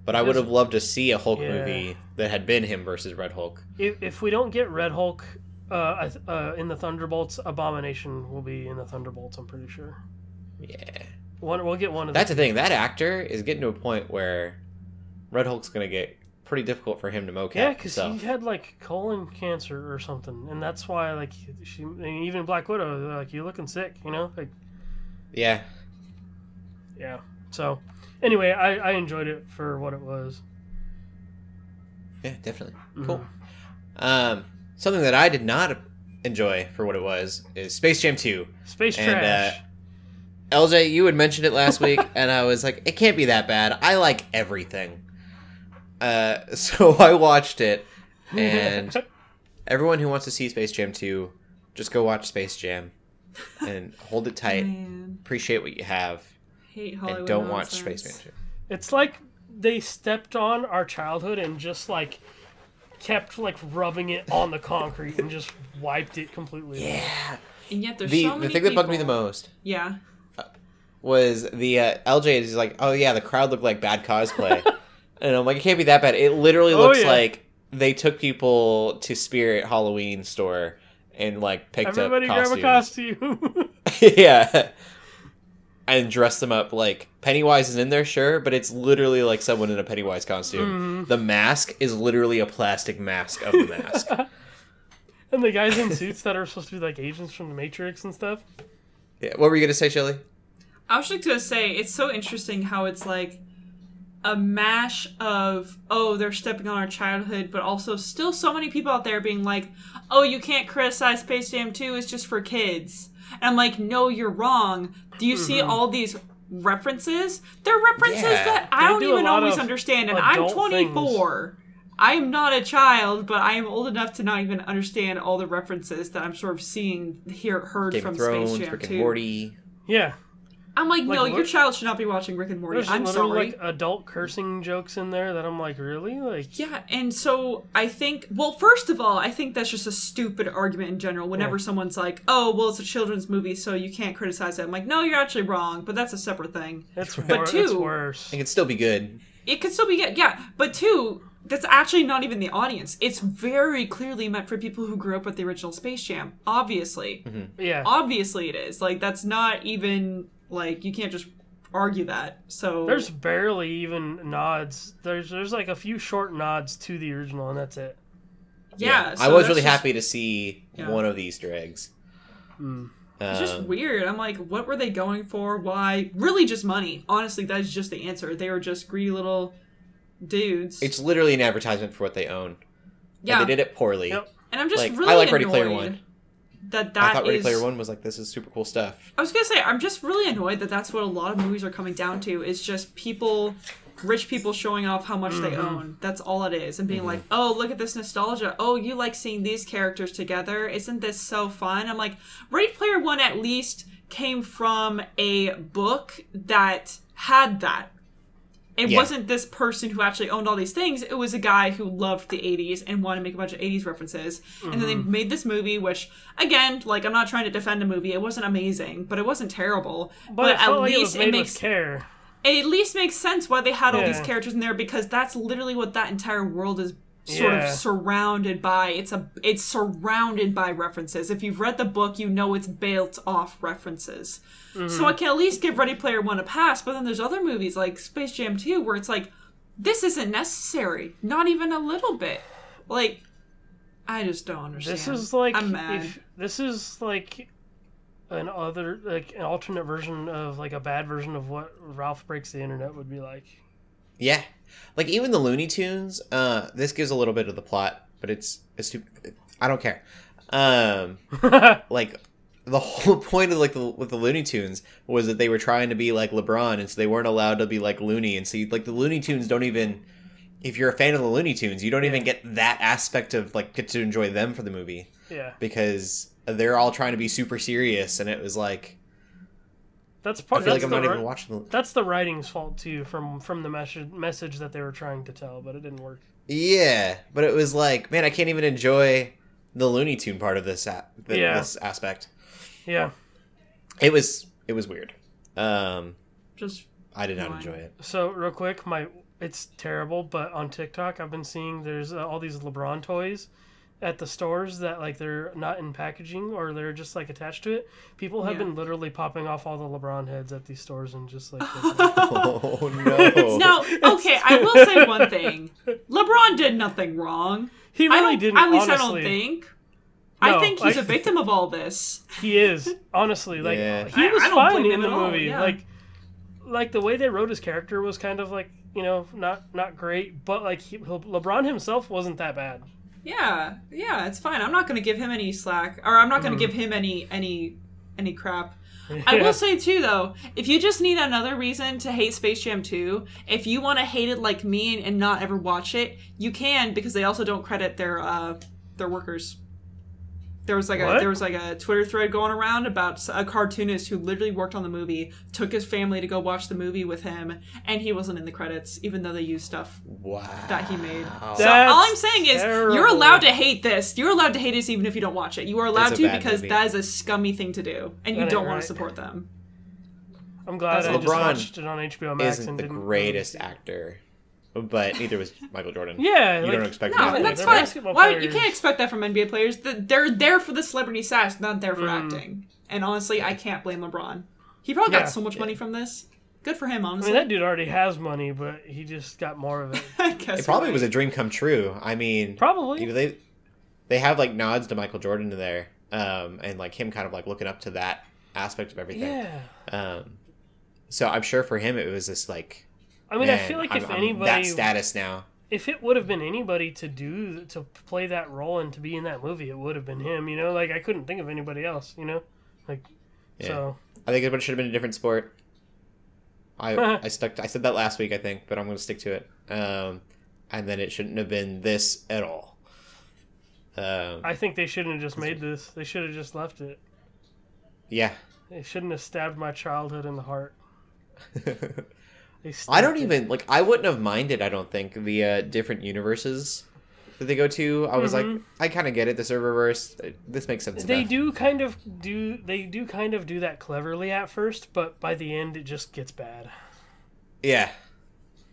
But I would have loved to see a Hulk Yeah. movie that had been him versus Red Hulk. If, if we don't get Red Hulk uh, uh, in the Thunderbolts, Abomination will be in the Thunderbolts. I'm pretty sure. Yeah, One, we'll get one of that's the the thing. That actor is getting to a point where Red Hulk's gonna get pretty difficult for him to mocap. Yeah, because himself. he had like colon cancer or something, and that's why like she, and even Black Widow, like you're looking sick, you know, like yeah, yeah. So anyway, I, I enjoyed it for what it was. yeah, definitely Mm-hmm. cool. Um, something that I did not enjoy for what it was is Space Jam two. Space And, uh, trash. LJ, you had mentioned it last week, and I was like, it can't be that bad. I like everything. Uh, so I watched it, and everyone who wants to see Space Jam 2, just go watch Space Jam and hold it tight. Man, Appreciate what you have, hate Hollywood and don't watch. Space Jam 2. it's like they stepped on our childhood and just like kept like rubbing it on the concrete and just wiped it completely. Yeah. And yet there's The, so the many thing that bugged me the most Yeah. was the uh, LJ is like, oh yeah, the crowd looked like bad cosplay, and I'm like, it can't be that bad. It literally Oh, looks yeah. like they took people to Spirit Halloween store and like picked Everybody up grab costumes. a costume. yeah, and dressed them up like Pennywise is in there, sure, but it's literally like someone in a Pennywise costume. Mm-hmm. The mask is literally a plastic mask of the mask. and the guys in suits that are supposed to be like agents from the Matrix and stuff. yeah. What were you gonna say, Shelly? I was just gonna say it's so interesting how it's like a mash of oh they're stepping on our childhood, but also still so many people out there being like oh you can't criticize Space Jam 2 it's just for kids. And I'm like no you're wrong. Do you see mm-hmm. all these references? They're references Yeah. that I They don't do even always understand, and I'm adult 24. I am not a child, but I am old enough to not even understand all the references that I'm sort of seeing, here heard Game from of Thrones, Space Jam Rick and 2. Morty. Yeah, I'm like, no, Like, your child should not be watching Rick and Morty. there's I'm literally sorry. like adult cursing jokes in there that I'm like, really? Like, yeah, and so I think, well, first of all, I think that's just a stupid argument in general. Whenever Yeah. someone's like, oh, well, it's a children's movie, so you can't criticize it. I'm like, no, you're actually wrong, but that's a separate thing. it's But wor- two- worse. It could still be good. It could still be good, yeah, but two, that's actually not even the audience. It's very clearly meant for people who grew up with the original Space Jam. Obviously. Mm-hmm. Yeah, Obviously it is. Like, that's not even, like, you can't just argue that. So There's barely even nods. There's there's like a few short nods to the original, and that's it. yeah, I so was really just- happy to see Yeah. one of the Easter eggs. Hmm. It's just weird. I'm like, what were they going for? Why? Really, just money. Honestly, that's just the answer. They were just greedy little dudes. it's literally an advertisement for what they own. yeah, And they did it poorly. Yep. and I'm just like, really I like Ready annoyed Player One. That I that thought Ready is- Player One was like, this is super cool stuff. I was gonna say, I'm just really annoyed that that's what a lot of movies are coming down to. Is just people, rich people showing off how much they Mm-hmm. own. That's all it is, and being Mm-hmm. like, oh, look at this nostalgia. Oh, you like seeing these characters together? Isn't this so fun? I'm like, Ready Player One at least came from a book that had that. It Yeah. wasn't this person who actually owned all these things. It was a guy who loved the 80s and wanted to make a bunch of 80s references. And then they mm-hmm. made this movie, which, again, like, I'm not trying to defend a movie. It wasn't amazing, but it wasn't terrible. But, But, at like it least made it makes care. it at least makes sense why they had all these characters in there because that's literally what that entire world is sort Yeah. of surrounded by. It's a it's surrounded by references. If you've read the book, you know it's built off references. Mm-hmm. So I can at least give Ready Player One a pass. But then there's other movies like Space Jam 2 where it's like this isn't necessary, not even a little bit. Like I just don't understand. This is like I'm mad. if this is like an other like an alternate version of like a bad version of what Ralph breaks the internet would be like. Yeah, like even the Looney Tunes. Uh, this gives a little bit of the plot, but it's it's stupid. I don't care. Um, like the whole point of like the, with the Looney Tunes was that they were trying to be like LeBron, and so they weren't allowed to be like Looney. And so you, like the Looney Tunes don't even. If you're a fan of the Looney Tunes, you don't even get that aspect of like get to enjoy them for the movie yeah, because they're all trying to be super serious, and it was like that's part. I part. feel like that's I'm the not ri- even watching the. That's the writing's fault too, from from the message message that they were trying to tell, but it didn't work. Yeah, but it was like, man, I can't even enjoy the Looney Tune part of this a- th- Yeah. this aspect. Yeah. It was it was weird. Um, just I did not Why? enjoy it. So real quick, my it's terrible, but on TikTok I've been seeing there's uh, all these LeBron toys at the stores that like they're not in packaging or they're just like attached to it. People have Yeah. been literally popping off all the LeBron heads at these stores and just like Oh no! no. Okay, I will say one thing. LeBron did nothing wrong. he really didn't. At least honestly. I don't think. No, I think he's I- a victim of all this. he is honestly like Yeah. he was I don't fine in the at all, movie. yeah. Like like the way they wrote his character was kind of like you know not not great, but like he, LeBron himself wasn't that bad. Yeah, yeah, it's fine. I'm not going to give him any slack, or I'm not going to give him any any any crap. I will say too, though, if you just need another reason to hate Space Jam 2, if you want to hate it like me and, and not ever watch it, you can because they also don't credit their uh their workers. There was like a there was like a Twitter thread going around about a cartoonist who literally worked on the movie, took his family to go watch the movie with him, and he wasn't in the credits, even though they used stuff wow. that he made. So all I'm saying is you're allowed to hate this. You're allowed to hate this even if you don't watch it. You are allowed to because movie. that is a scummy thing to do, and you That don't want right. to support them. I'm glad That's I just watched it on HBO Max Isn't and the didn't greatest actor, but neither was Michael Jordan. Yeah, you like, don't expect No, that's fine. basketball Why you can't expect that from NBA players? Th- They're there for the celebrity status, not there for Mm. acting. And honestly, I can't blame LeBron. He probably Yeah. got so much money from this. Good for him, I mean, that dude already has money, but he just got more of it. I guess It probably you're was a dream come true. I mean, Probably. you know, they they have like nods to Michael Jordan in there, um, and like him kind of like looking up to that aspect of everything. Yeah. Um, so I'm sure for him it was this like. I mean, I feel like I'm- if I'm anybody, that status now. if it would have been anybody to do to play that role and to be in that movie, it would have been him. You know, like I couldn't think of anybody else. You know, like Yeah. so. I think it should have been a different sport. I I stuck. I said that last week, I think, but I'm going to stick to it. Um, and then it shouldn't have been this at all. Um, I think they shouldn't have just made this. They should have just left it. yeah. They shouldn't have stabbed my childhood in the heart. I don't even like. I wouldn't have minded. I don't think the uh, different universes that they go to. I was like, I kind of get it. The serververse. uh, This makes sense. Mm-hmm. They enough. do kind of do. They do kind of do that cleverly at first, but by the end, it just gets bad. Yeah.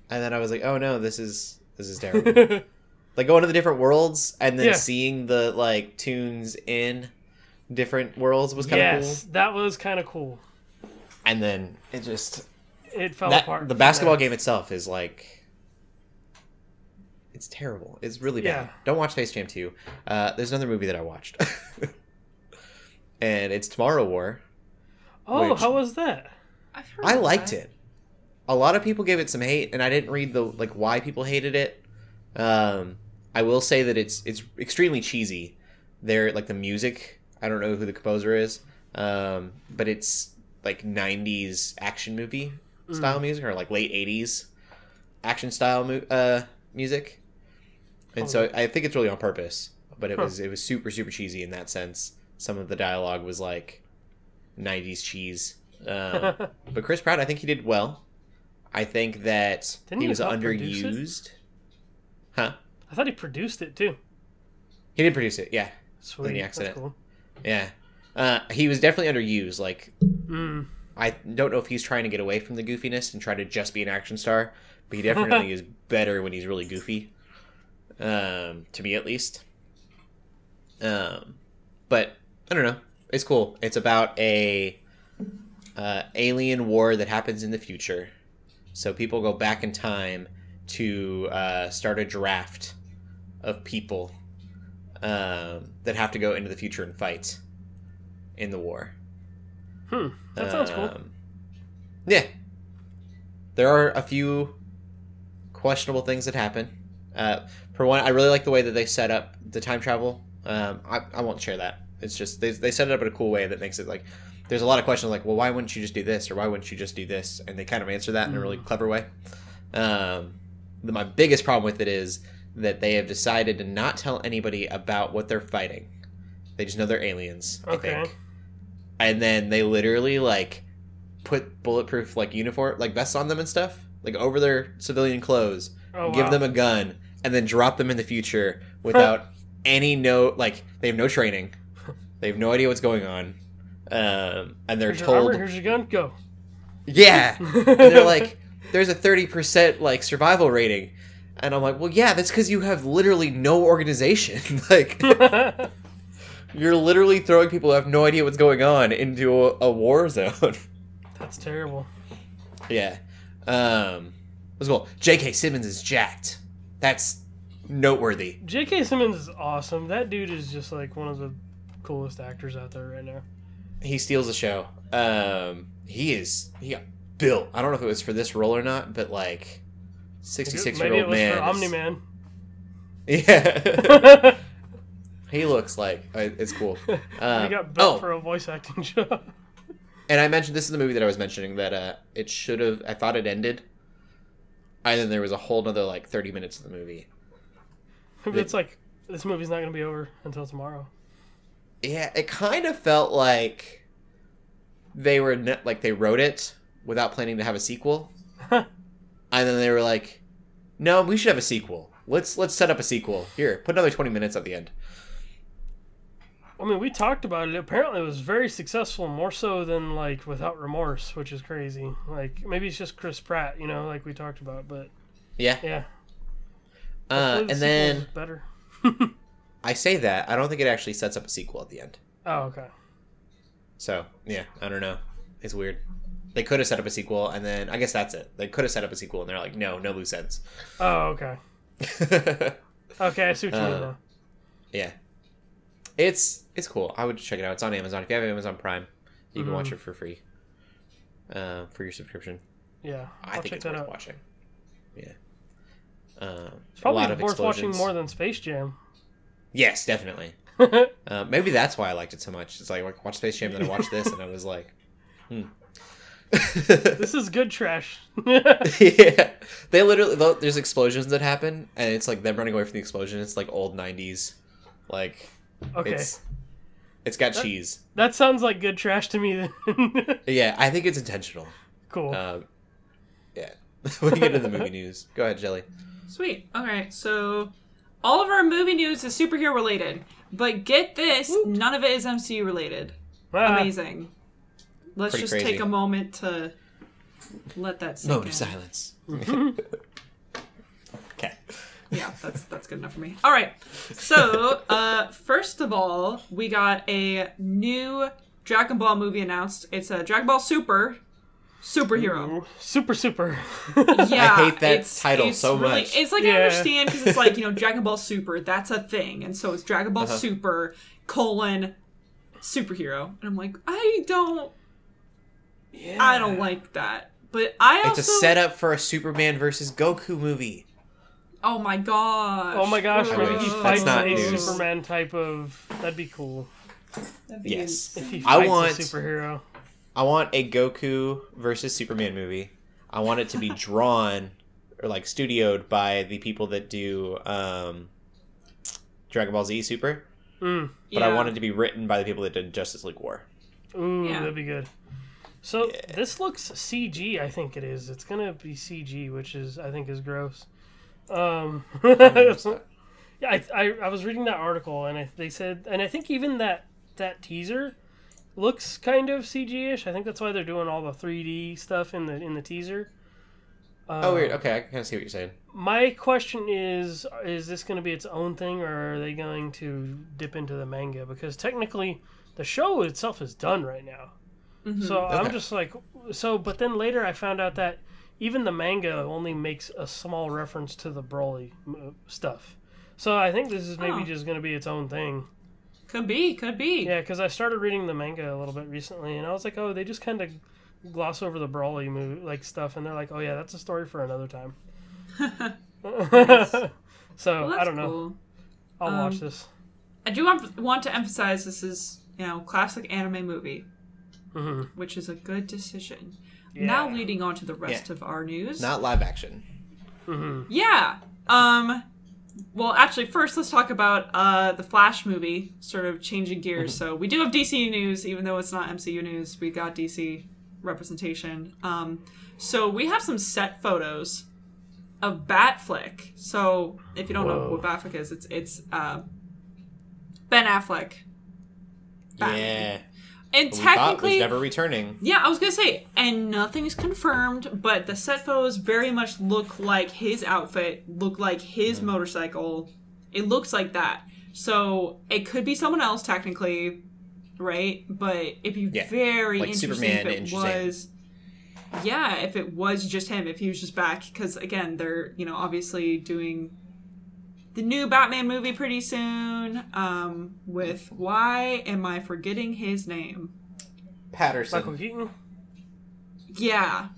And then I was like, oh no, this is this is terrible. like going to the different worlds and then Yeah. seeing the like tunes in different worlds was kind of cool. yes, that was kind of cool. cool. And then it just it fell that, apart. the basketball there. game itself is like it's terrible. It's really bad. Yeah. Don't watch Space Jam 2. Uh, there's another movie that I watched. and it's Tomorrow War. Oh, how was that? I've heard I of liked that. it. A lot of people gave it some hate and I didn't read the like why people hated it. Um I will say that it's it's extremely cheesy. There like the music, I don't know who the composer is. Um but it's like 90s action movie style music or like late 80s action style mu- uh music. And so I think it's really on purpose, but it Huh. was it was super super cheesy in that sense. Some of the dialogue was like 90s cheese. Um, but Chris Pratt, I think he did well. I think that Didn't he was help produce it? underused. Huh? I thought he produced it too. He did produce it, yeah, Sweet. the That's accident. cool. yeah. Uh, he was definitely underused. Like, Mm. I don't know if he's trying to get away from the goofiness and try to just be an action star, but he definitely is better when he's really goofy. Um, to me at least. Um, but I don't know. It's cool. It's about a uh, alien war that happens in the future. So people go back in time to uh, start a draft of people um, that have to go into the future and fight in the war. Hmm. That sounds cool. Um, Yeah. There are a few questionable things that happen. Uh, for one, I really like the way that they set up the time travel. Um, I, I won't share that. It's just they, they set it up in a cool way that makes it like there's a lot of questions like, well, why wouldn't you just do this or why wouldn't you just do this? And they kind of answer that in a really clever way. Um, the, my biggest problem with it is that they have decided to not tell anybody about what they're fighting. They just know they're aliens. I Okay. think and then they literally like put bulletproof like uniform like vests on them and stuff like over their civilian clothes Oh, give wow. them a gun and then drop them in the future without any no like they have no training they have no idea what's going on um, and they're Here's told armor, here's your gun. Go. yeah and they're like there's a 30% like survival rating and i'm like well yeah that's because you have literally no organization like you're literally throwing people who have no idea what's going on into a, a war zone That's terrible. yeah um as well j.k simmons is jacked that's noteworthy J.K. Simmons is awesome. That dude is just like one of the coolest actors out there right now. he steals the show um he is he got built i don't know if it was for this role or not but like sixty six year old man Omni Man. yeah he looks like uh, it's cool he um, got built oh for a voice acting job. And I mentioned this is the movie that I was mentioning that uh, it should have. I thought it ended, and then there was a whole nother like thirty minutes of the movie. But it's like this movie's not gonna be over until tomorrow. Yeah, it kind of felt like they were ne- like they wrote it without planning to have a sequel, and then they were like, "No, we should have a sequel. Let's let's set up a sequel. Here, put another twenty minutes at the end." I mean, we talked about it. Apparently, it was very successful, more so than like Without Remorse, which is crazy. Like maybe it's just Chris Pratt, you know, like we talked about. But Yeah, yeah, uh, the and then better. I say that I don't think it actually sets up a sequel at the end. Oh, okay. So yeah, I don't know. It's weird. They could have set up a sequel, and then I guess that's it. They could have set up a sequel, and they're like, no, no loose ends. Oh, okay. Okay, I see what you mean Uh, now. yeah, it's it's cool. I would check it out. It's on Amazon. If you have Amazon Prime, you can Mhm. watch it for free uh, for your subscription. Yeah, I I'll think check it's that worth out. watching. Yeah, um, It's probably a lot of worth watching explosions. more than Space Jam. Yes, definitely. Uh, maybe that's why I liked it so much. It's like I watched Space Jam, then I watched this, and I was like, hmm. this is good trash. yeah, they literally there's explosions that happen, and it's like them running away from the explosion. It's like old '90s, like okay, it's it's got cheese. that sounds like good trash to me. Then Yeah, I think it's intentional. cool. Um, yeah, we can get into the movie news. Go ahead, Jelly. Sweet. All right. So all of our movie news is superhero related, but get this, none of it is MCU related. Ah, Amazing. Let's Pretty just crazy. take a moment to let that sink Moment in. of silence. okay. Yeah, that's that's good enough for me. All right. So, uh, first of all, we got a new Dragon Ball movie announced. It's a Dragon Ball Super, superhero. Super super. Yeah, I hate that it's- title it's so really- much. It's like Yeah. I understand because it's like you know Dragon Ball Super, that's a thing, and so it's Dragon Ball Uh-huh. Super colon superhero, and I'm like, I don't, yeah. I don't like that. But I also, It's a setup for a Superman versus Goku movie. Oh my gosh, Oh my gosh, I maybe he fights not a news. Superman type of. That'd be cool. That'd be Yes. If he insane. I want- a superhero. I want a Goku versus Superman movie. I want it to be drawn or like studioed by the people that do um, Dragon Ball Z Super, Mm. but I Yeah. want it to be written by the people that did Justice League War. Ooh, Yeah. that'd be good. So Yeah. this looks CG. I think it is. It's gonna be CG, which is I think is gross. Um, yeah, I, I I was reading that article and I, they said, and I think even that that teaser looks kind of CG-ish. I think that's why they're doing all the 3D stuff in the in the teaser. Oh, weird. Okay, I kind of see what you're saying. My question is: Is this going to be its own thing, or are they going to dip into the manga? Because technically, the show itself is done right now. So I'm just like, so. But then later, I found out that even the manga only makes a small reference to the Broly uh, stuff. So I think this is maybe Oh. just going to be its own thing. Could be, could be. Yeah, because I started reading the manga a little bit recently, and I was like, oh, they just kind of gloss over the Broly movie like stuff, and they're like, oh yeah, that's a story for another time. so Well, I don't know. cool. I'll watch Um, this. I do want, want to emphasize this is you know classic anime movie, hmm which is a good decision. Yeah. Now leading on to the rest Yeah. of our news. Not live action. hmm Yeah. Um well actually first let's talk about uh the Flash movie, sort of changing gears. so we do have DC news, even though it's not MCU news, we got DC representation. Um so we have some set photos of Batflick. So if you don't know Whoa. what Batflick is, it's it's uh Ben Affleck. Batman. Yeah. And Who we was technically never returning. yeah, I was gonna say, and nothing's confirmed, but the set photos very much look like his outfit, look like his Hmm. motorcycle. It looks like that. So it could be someone else technically, right? But it'd be Yeah, very like interesting Superman if it was. Yeah, if it was just him, if he was just back, because again, they're you know obviously doing the new Batman movie pretty soon. Um, with why am I forgetting his name? Patterson. Michael Keaton. Yeah.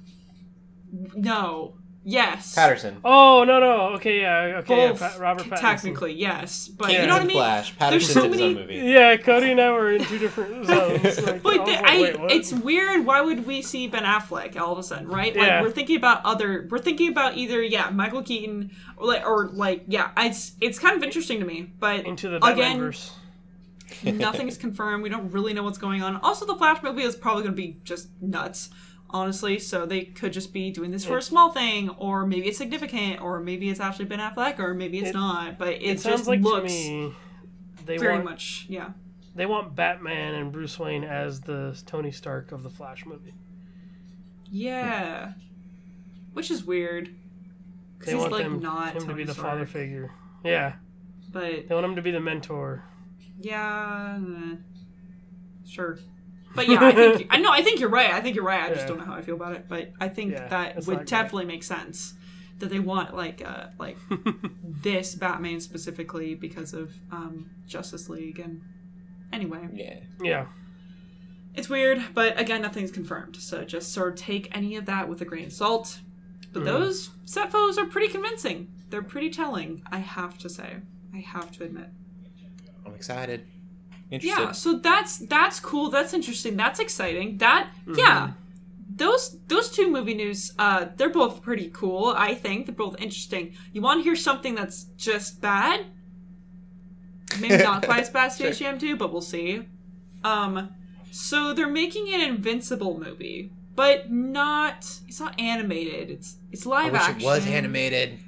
No. Yes. Patterson. Oh no no okay yeah okay yeah, Both, Pat- Robert Pattinson. technically, yes, but Keaton you know what I mean. Flash. Patterson so many- movie. Yeah, Cody and I were in two different zones. Like, But I was the- like, I, wait, it's weird. Why would we see Ben Affleck all of a sudden, right? Like Yeah. we're thinking about other. We're thinking about either yeah, Michael Keaton, or like, or like yeah. It's it's kind of interesting to me, but into the Batman again, verse. nothing's confirmed. We don't really know what's going on. Also, the Flash movie is probably going to be just nuts, honestly. So they could just be doing this for a small thing, or maybe it's significant, or maybe it's actually Ben Affleck, or maybe it's It- not. But it, It just like looks me they very want much yeah. they want Batman and Bruce Wayne as the Tony Stark of the Flash movie. Yeah, which is weird. They want like them, not him to be the Stark, father figure. Yeah, but they want him to be the mentor. yeah, sure. But yeah, I think I know. I think you're right. I think you're right. I just Yeah. don't know how I feel about it. But I think Yeah, that would not great. definitely make sense that they want like uh like this Batman specifically because of um Justice League and anyway, Yeah. Yeah, it's weird. But again, nothing's confirmed. So just sort of take any of that with a grain of salt. But Mhm. those set photos are pretty convincing. They're pretty telling. I have to say. I have to admit. I'm excited. Interested. Yeah, so that's that's cool. That's interesting. That's exciting. That Mm-hmm. yeah. Those those two movie news, uh, they're both pretty cool. I think they're both interesting. You want to hear something that's just bad? Maybe not quite as bad as Space Sure. Jam 2, but we'll see. Um, so they're making an Invincible movie, but not. It's not animated. It's it's I live wish action. it was animated.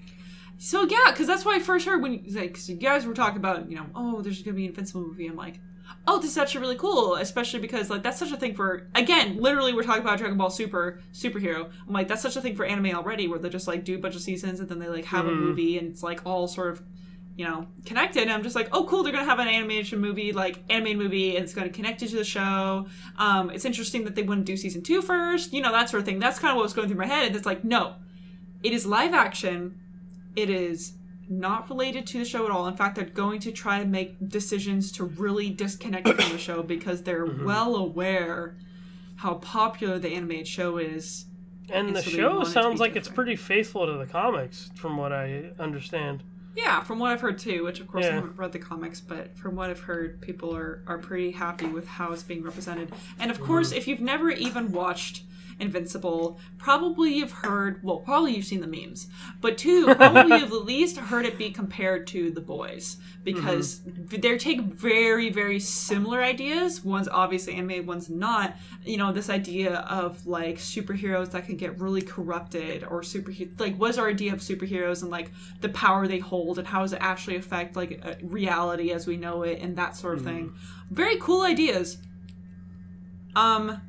So yeah, because that's why I first heard when like you guys were talking about you know oh there's gonna be an Invincible movie. I'm like oh this is actually really cool, especially because like that's such a thing for again literally we're talking about Dragon Ball Super superhero. I'm like that's such a thing for anime already where they just like do a bunch of seasons and then they like have a Mhm. movie and it's like all sort of you know, connected. And I'm just like, oh, cool, they're gonna have an animation movie, like animated movie, and it's gonna connect it to the show. Um, it's interesting that they wouldn't do season two first, you know, that sort of thing. That's kind of what was going through my head. And it's like, no, it is live action. It is not related to the show at all. In fact, they're going to try to make decisions to really disconnect from the show because they're mm-hmm. well aware how popular the animated show is. And And the so show want it to sounds like it's pretty faithful to the comics, from what I understand. Yeah, from what I've heard too, which of course I haven't read the comics, but from what I've heard, people are, are pretty happy with how it's being represented. And of mm-hmm. course, if you've never even watched Invincible, probably you've heard, well, probably you've seen the memes, but two, probably you've at least heard it be compared to The Boys because they take very, very similar ideas. One's obviously anime, one's not. You know, this idea of like superheroes that can get really corrupted or superhero, like, what's our idea of superheroes and like the power they hold and how does it actually affect like uh, reality as we know it and that sort of thing. Very cool ideas. Um,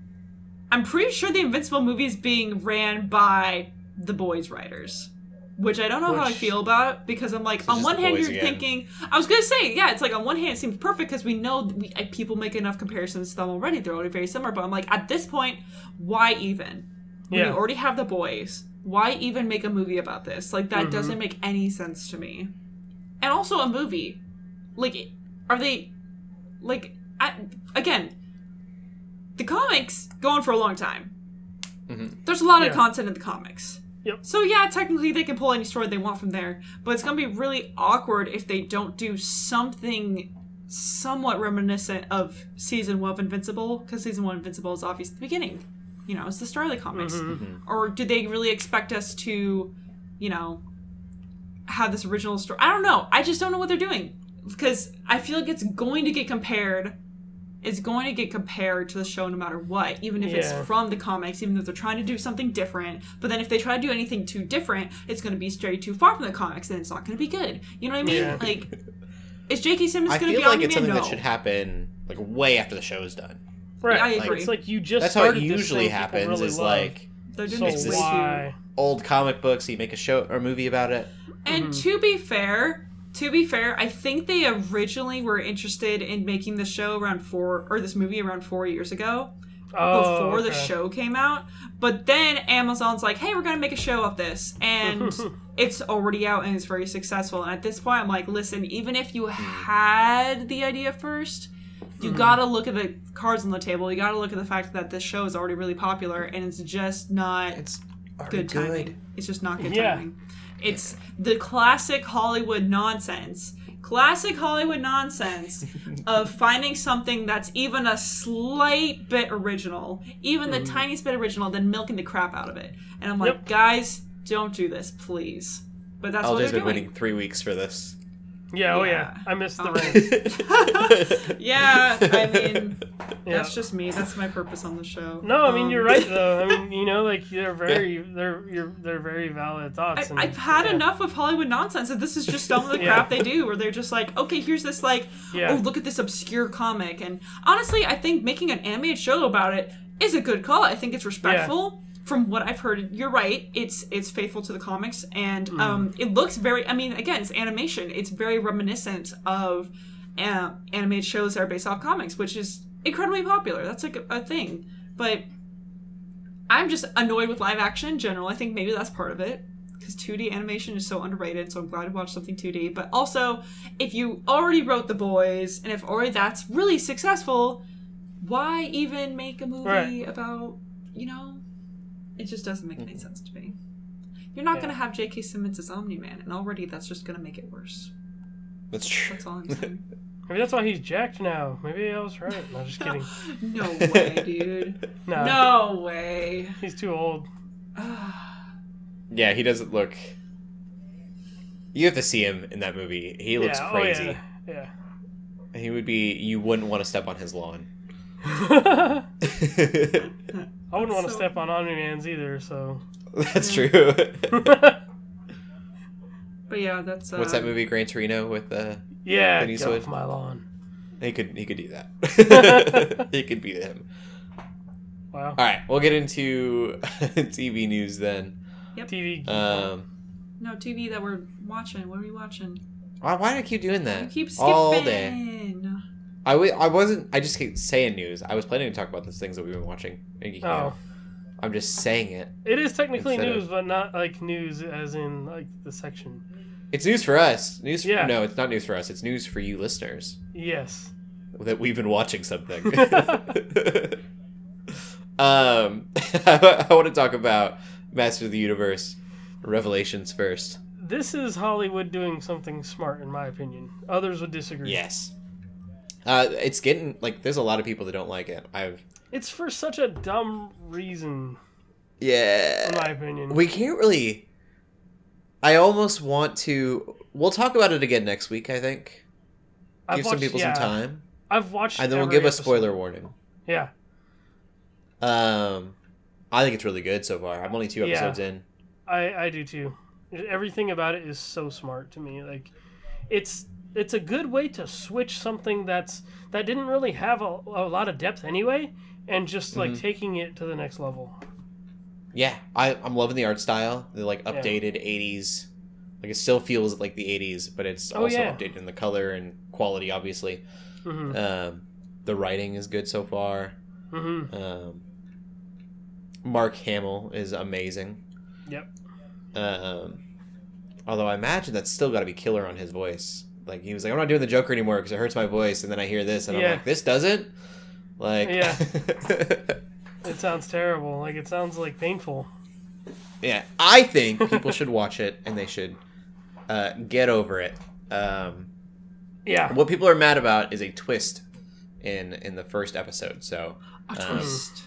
I'm pretty sure the Invincible movie is being ran by the boys writers. Which I don't know how I feel about because I'm like, on one hand, you're again. thinking, I was gonna say, yeah, it's like on one hand, it seems perfect because we know that we, people make enough comparisons to them already. They're already very similar, but I'm like, at this point, why even? When Yeah. you already have the boys, why even make a movie about this? Like, that Mhm. doesn't make any sense to me. And also, a movie. Like, are they. Like, I, again, the comics go on for a long time. Mhm. There's a lot of content in the comics. Yep. So yeah, technically they can pull any story they want from there, but it's gonna be really awkward if they don't do something somewhat reminiscent of season one of Invincible, because season one of Invincible is obviously the beginning. You know, it's the start of the comics. Mhm. Or did they really expect us to, you know, have this original story? I don't know. I just don't know what they're doing because I feel like it's going to get compared. It's going to get compared to the show no matter what, even if Yeah. it's from the comics, even if they're trying to do something different. But then if they try to do anything too different, it's going to be straight too far from the comics, and it's not going to be good. You know what I mean? Yeah. Like, is J.K. Simmons I going to feel be like on it's something No. that should happen like way after the show is done. Right. I like. It's like you just That's how it usually happens. really is love. like They're doing so this why? old comic books. You make a show or movie about it. And mm-hmm. to be fair, to be fair, I think they originally were interested in making the show around four or this movie around four years ago Oh, before the show came out. But then Amazon's like, "Hey, we're gonna make a show of this," and it's already out and it's very successful. And at this point, I'm like, "Listen, even if you hmm. had the idea first, You hmm. gotta look at the cards on the table. You gotta look at the fact that this show is already really popular, and it's just not It's already good timing. It's just not good Yeah. timing. It's the classic Hollywood nonsense. Classic Hollywood nonsense of finding something that's even a slight bit original, even the mm. tiniest bit original, then milking the crap out of it. And I'm like, Yep. guys, don't do this, please. But that's what LJ's they're been doing. waiting three weeks for this. Yeah, oh yeah. Yeah. I missed the Um, ring. Yeah, I mean, Yeah. that's just me. That's my purpose on the show. No, I mean Um, you're right though. I mean, you know, like they're very, they're you're, they're very valid thoughts. I, and, I've had yeah. enough of Hollywood nonsense, and this is just some of the Yeah. crap they do, where they're just like, okay, here's this like, Yeah. oh, look at this obscure comic, and honestly, I think making an animated show about it is a good call. I think it's respectful. From what I've heard, you're right. It's it's faithful to the comics, and Hmm. um, it looks very. I mean, again, it's animation. It's very reminiscent of uh, animated shows that are based off comics, which is incredibly popular. That's like a, a thing, but I'm just annoyed with live action in general. I think maybe that's part of it because 2D animation is so underrated. So I'm glad to watch something 2D. But also, if you already wrote The Boys and if already that's really successful, why even make a movie Right. about you know? It just doesn't make any mm-hmm. sense to me. You're not Yeah. gonna have J.K. Simmons as Omni Man, and already that's just gonna make it worse. That's true. That's all I'm saying. Maybe that's why he's jacked now. Maybe I was right. No, I'm just kidding. no way, dude. No, No way. he's too old. Yeah, he doesn't look. You have to see him in that movie. He looks oh, yeah, crazy. Oh, yeah. He would be. You wouldn't want to step on his lawn. Yeah. I wouldn't want to So- step on Omni Man's either. So. That's true. But yeah, that's uh, What's that movie, Gran Torino, with uh yeah, Clint get off my lawn. He could he could do that. he could beat him. Wow. All right, we'll get into TV news then. Yep. TV. Um, No TV that we're watching. What are we watching? Why, why do I keep doing that? You keep skipping. all day. I w- I wasn't. I just keep saying news. I was planning to talk about the things that we've been watching. Oh, Out. I'm just saying it. it is technically Instead of- news, but not like news as in like the section. It's news for us. News. For, Yeah. No, it's not news for us. It's news for you listeners Yes. that we've been watching something. um, I want to talk about Master of the Universe Revelations first. This is Hollywood doing something smart, in my opinion. Others would disagree. Yes. Uh, it's getting like there's a lot of people that don't like it. I've It's for such a dumb reason, yeah. in my opinion. We can't really. I almost want to. We'll talk about it again next week. I think. I've Give some watched- people yeah, some time, I've watched. and then we'll every give a episode. spoiler warning. Yeah. Um, I think it's really good so far. I'm only two Yeah. episodes in. I I do too. Everything about it is so smart to me. Like, it's it's a good way to switch something that's that didn't really have a, a lot of depth anyway, and just like Mhm. taking it to the next level. Yeah, I, I'm loving the art style. The like Yeah. updated '80s. Like it still feels like the '80s, but it's Oh, also yeah. updated in the color and quality. Obviously, hmm um, the writing is good so far. hmm Um, Mark Hamill is amazing. Yep. Um, although I imagine that's still got to be killer on his voice. Like he was like, I'm not doing the Joker anymore because it hurts my voice, and then I hear this, and Yeah. I'm like, this doesn't. Like, Yeah. It sounds terrible. Like it sounds like painful. yeah. I think people should watch it, and they should uh, get over it. Um, Yeah. what people are mad about is a twist in in the first episode. So A Um, twist.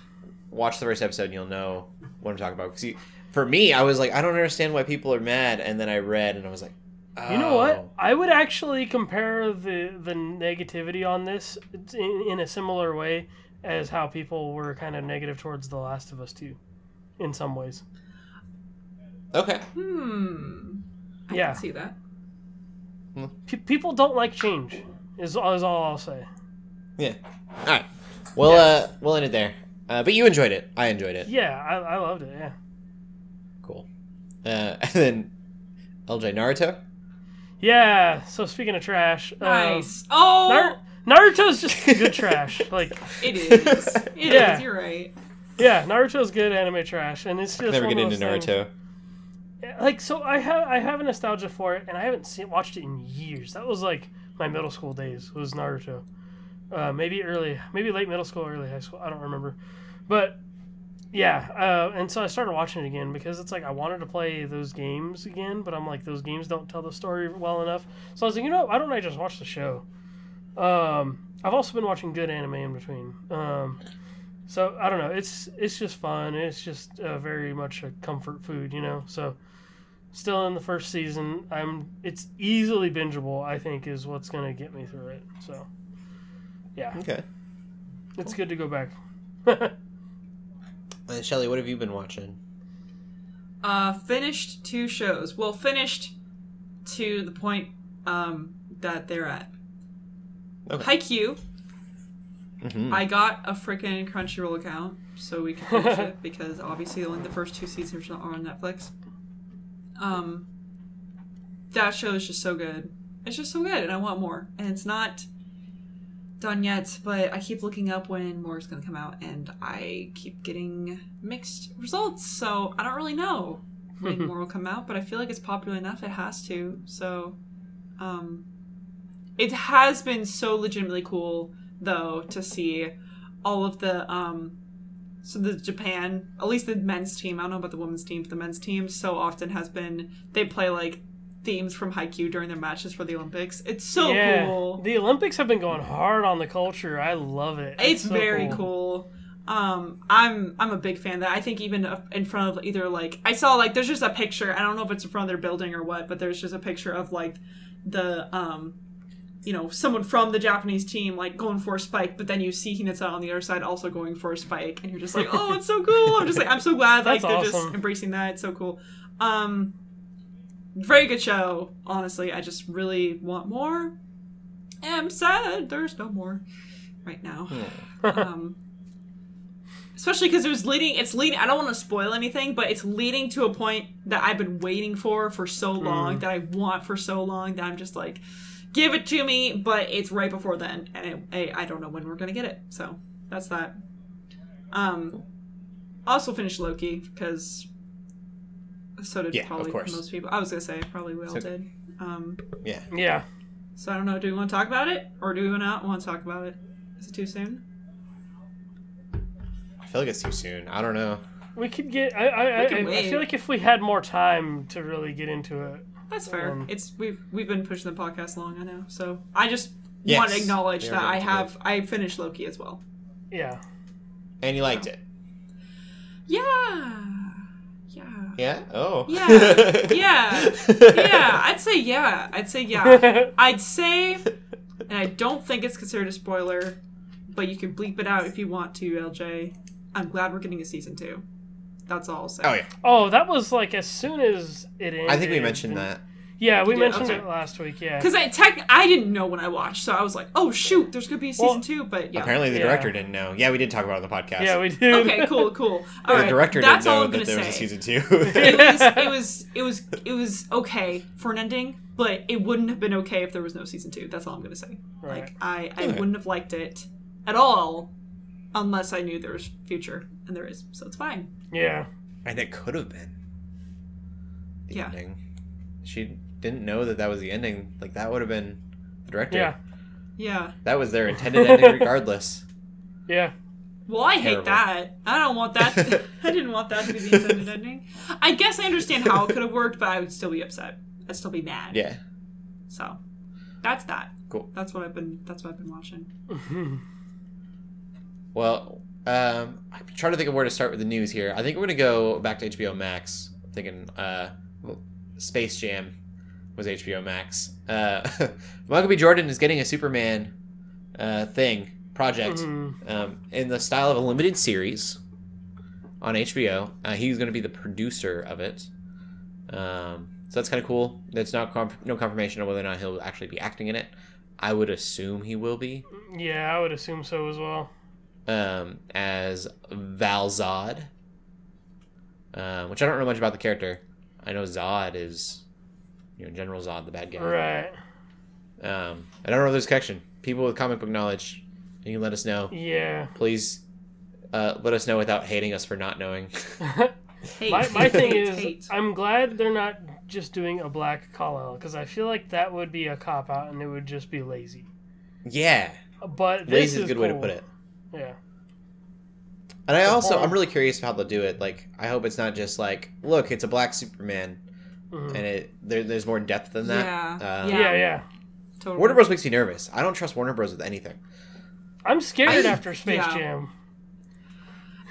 watch the first episode, and you'll know what I'm talking about. Because for me, I was like, I don't understand why people are mad, and then I read, and I was like, You know what? oh. I would actually compare the the negativity on this in, in a similar way as how people were kind of negative towards The Last of Us too, in some ways. Okay. Hmm. I Yeah. can see that. P- people don't like change. Is, is all I'll say. Yeah. All right. Well, uh, we'll end it there. Uh, but you enjoyed it. I enjoyed it. Yeah, I, I loved it. Yeah. Cool. Uh, and then LJ Naruto. Yeah. So speaking of trash, uh, Nice. oh, Nar- Naruto's just good trash. Like, it is. It is. Yeah. You're right. yeah, Naruto's good anime trash, and it's just Never get into those things- Naruto. like so i have i have a nostalgia for it and i haven't seen watched it in years that was like my middle school days was naruto uh, maybe early maybe late middle school early high school i don't remember but yeah uh, and so i started watching it again because it's like i wanted to play those games again but i'm like those games don't tell the story well enough so i was like you know why don't i just watch the show um, i've also been watching good anime in between um, so I don't know. It's it's just fun. It's just uh, very much a comfort food, you know. So still in the first season. I'm. It's easily bingeable. I think is what's gonna get me through it. So yeah, Okay. it's good to go back. And Shelly, what have you been watching? Uh, finished two shows. Well, finished to the point um, that they're at. Okay. Haikyuu. Mhm. I got a freaking Crunchyroll account so we can finish it because obviously only the first two seasons are on Netflix. Um, that show is just so good. It's just so good, and I want more. And it's not done yet, but I keep looking up when more is going to come out, and I keep getting mixed results. So I don't really know when more will come out, but I feel like it's popular enough; it has to. So, um, it has been so legitimately cool though to see all of the um so the Japan, at least the men's team, I don't know about the women's team, but the men's team so often has been they play like themes from Haikyuu during their matches for the Olympics. It's so yeah, cool. the Olympics have been going hard on the culture. I love it. It's so very cool. Um, I'm I'm a big fan of that. I think even in front of either like I saw like there's just a picture. I don't know if it's in front of their building or what, but there's just a picture of like the um, you know, someone from the Japanese team like going for a spike, but then you see Hinata on the other side also going for a spike, and you're just like, oh, it's so cool. I'm just like I'm so glad like That's they're just embracing that. It's so cool. Um, very good show. Honestly, I just really want more. And I'm sad there's no more right now. Hmm. um, especially because it was leading. It's leading. I don't want to spoil anything, but it's leading to a point that I've been waiting for for so long that I want for so long that I'm just like, give it to me. But it's right before then, and it, I, I don't know when we're gonna get it. So that's that. Um, also finished Loki because so did Yeah, of probably course. most people. I was gonna say probably we all So- did. Um, Yeah. Yeah. so I don't know. Do we want to talk about it, or do we not want to talk about it? Is it too soon? I feel like it's too soon. I don't know. We could get. I I, I, I feel like if we had more time to really get into it. That's fair. Um, it's we've we've been pushing the podcast long, I know. So I just Yes, want to acknowledge that I getting to have I finished Loki as well. Yeah. And you liked it. Yeah. Yeah. Yeah? Oh. Yeah. Yeah. Yeah, I'd say yeah. I'd say yeah. I'd say and I don't think it's considered a spoiler, but you can bleep it out if you want to, LJ. I'm glad we're getting a season 2. That's all I'll say. Oh, yeah. Oh, that was like as soon as it ended. I think we mentioned that. Yeah, we mentioned Okay. it last week. Yeah. Cuz I tech I didn't know when I watched, so I was like, "Oh shoot, there's going to be a season Well, 2." But yeah. Apparently, the Yeah. director didn't know. Yeah, we did talk about it on the podcast. Yeah, we did. Okay, cool, cool. All the right. director That's didn't all know I'm that going there to was a season two. it was it was it was it was okay for an ending, but it wouldn't have been okay if there was no season two. That's all I'm gonna say. Right. Like I I Okay. wouldn't have liked it at all unless I knew there was future, and there is, so it's fine. Yeah. and it could have been the Yeah. ending. She didn't know that that was the ending. Like, that would have been the director. Yeah. Yeah. That was their intended ending, regardless. Yeah. Well, I hate that. I don't want that. I didn't want that to be the intended ending. I guess I understand how it could have worked, but I would still be upset. I'd still be mad. Yeah. So that's that. Cool. That's what I've been. That's what I've been watching. Well, um, I'm trying to think of where to start with the news here. I think we're gonna go back to HBO Max. I'm thinking uh, Space Jam was HBO Max. Uh, Michael B. Jordan is getting a Superman uh, thing project Mhm. um, in the style of a limited series on HBO. Uh, he's going to be the producer of it. Um, so that's kind of cool. There's not conf- no confirmation on whether or not he'll actually be acting in it. I would assume he will be Yeah, I would assume so as well. um, as Val Zod, uh, which I don't know much about the character. I know Zod is, you know, General Zod, the bad guy. Right. Um, I don't know if there's a connection. People with comic book knowledge, you can let us know. Yeah. Please uh, let us know without hating us for not knowing. My, my thing is, hate. I'm glad they're not just doing a black call out because I feel like that would be a cop out and it would just be lazy. yeah, But this lazy is a is good way to put it. Yeah. And I also, I'm really curious how they'll do it. Like, I hope it's not just like, look, it's a black Superman, Mhm. and it there, there's more depth than that. Yeah. Um, Yeah. Yeah, yeah. Totally. Warner Bros makes me nervous. I don't trust Warner Bros with anything. I'm scared I- after Space yeah. Jam.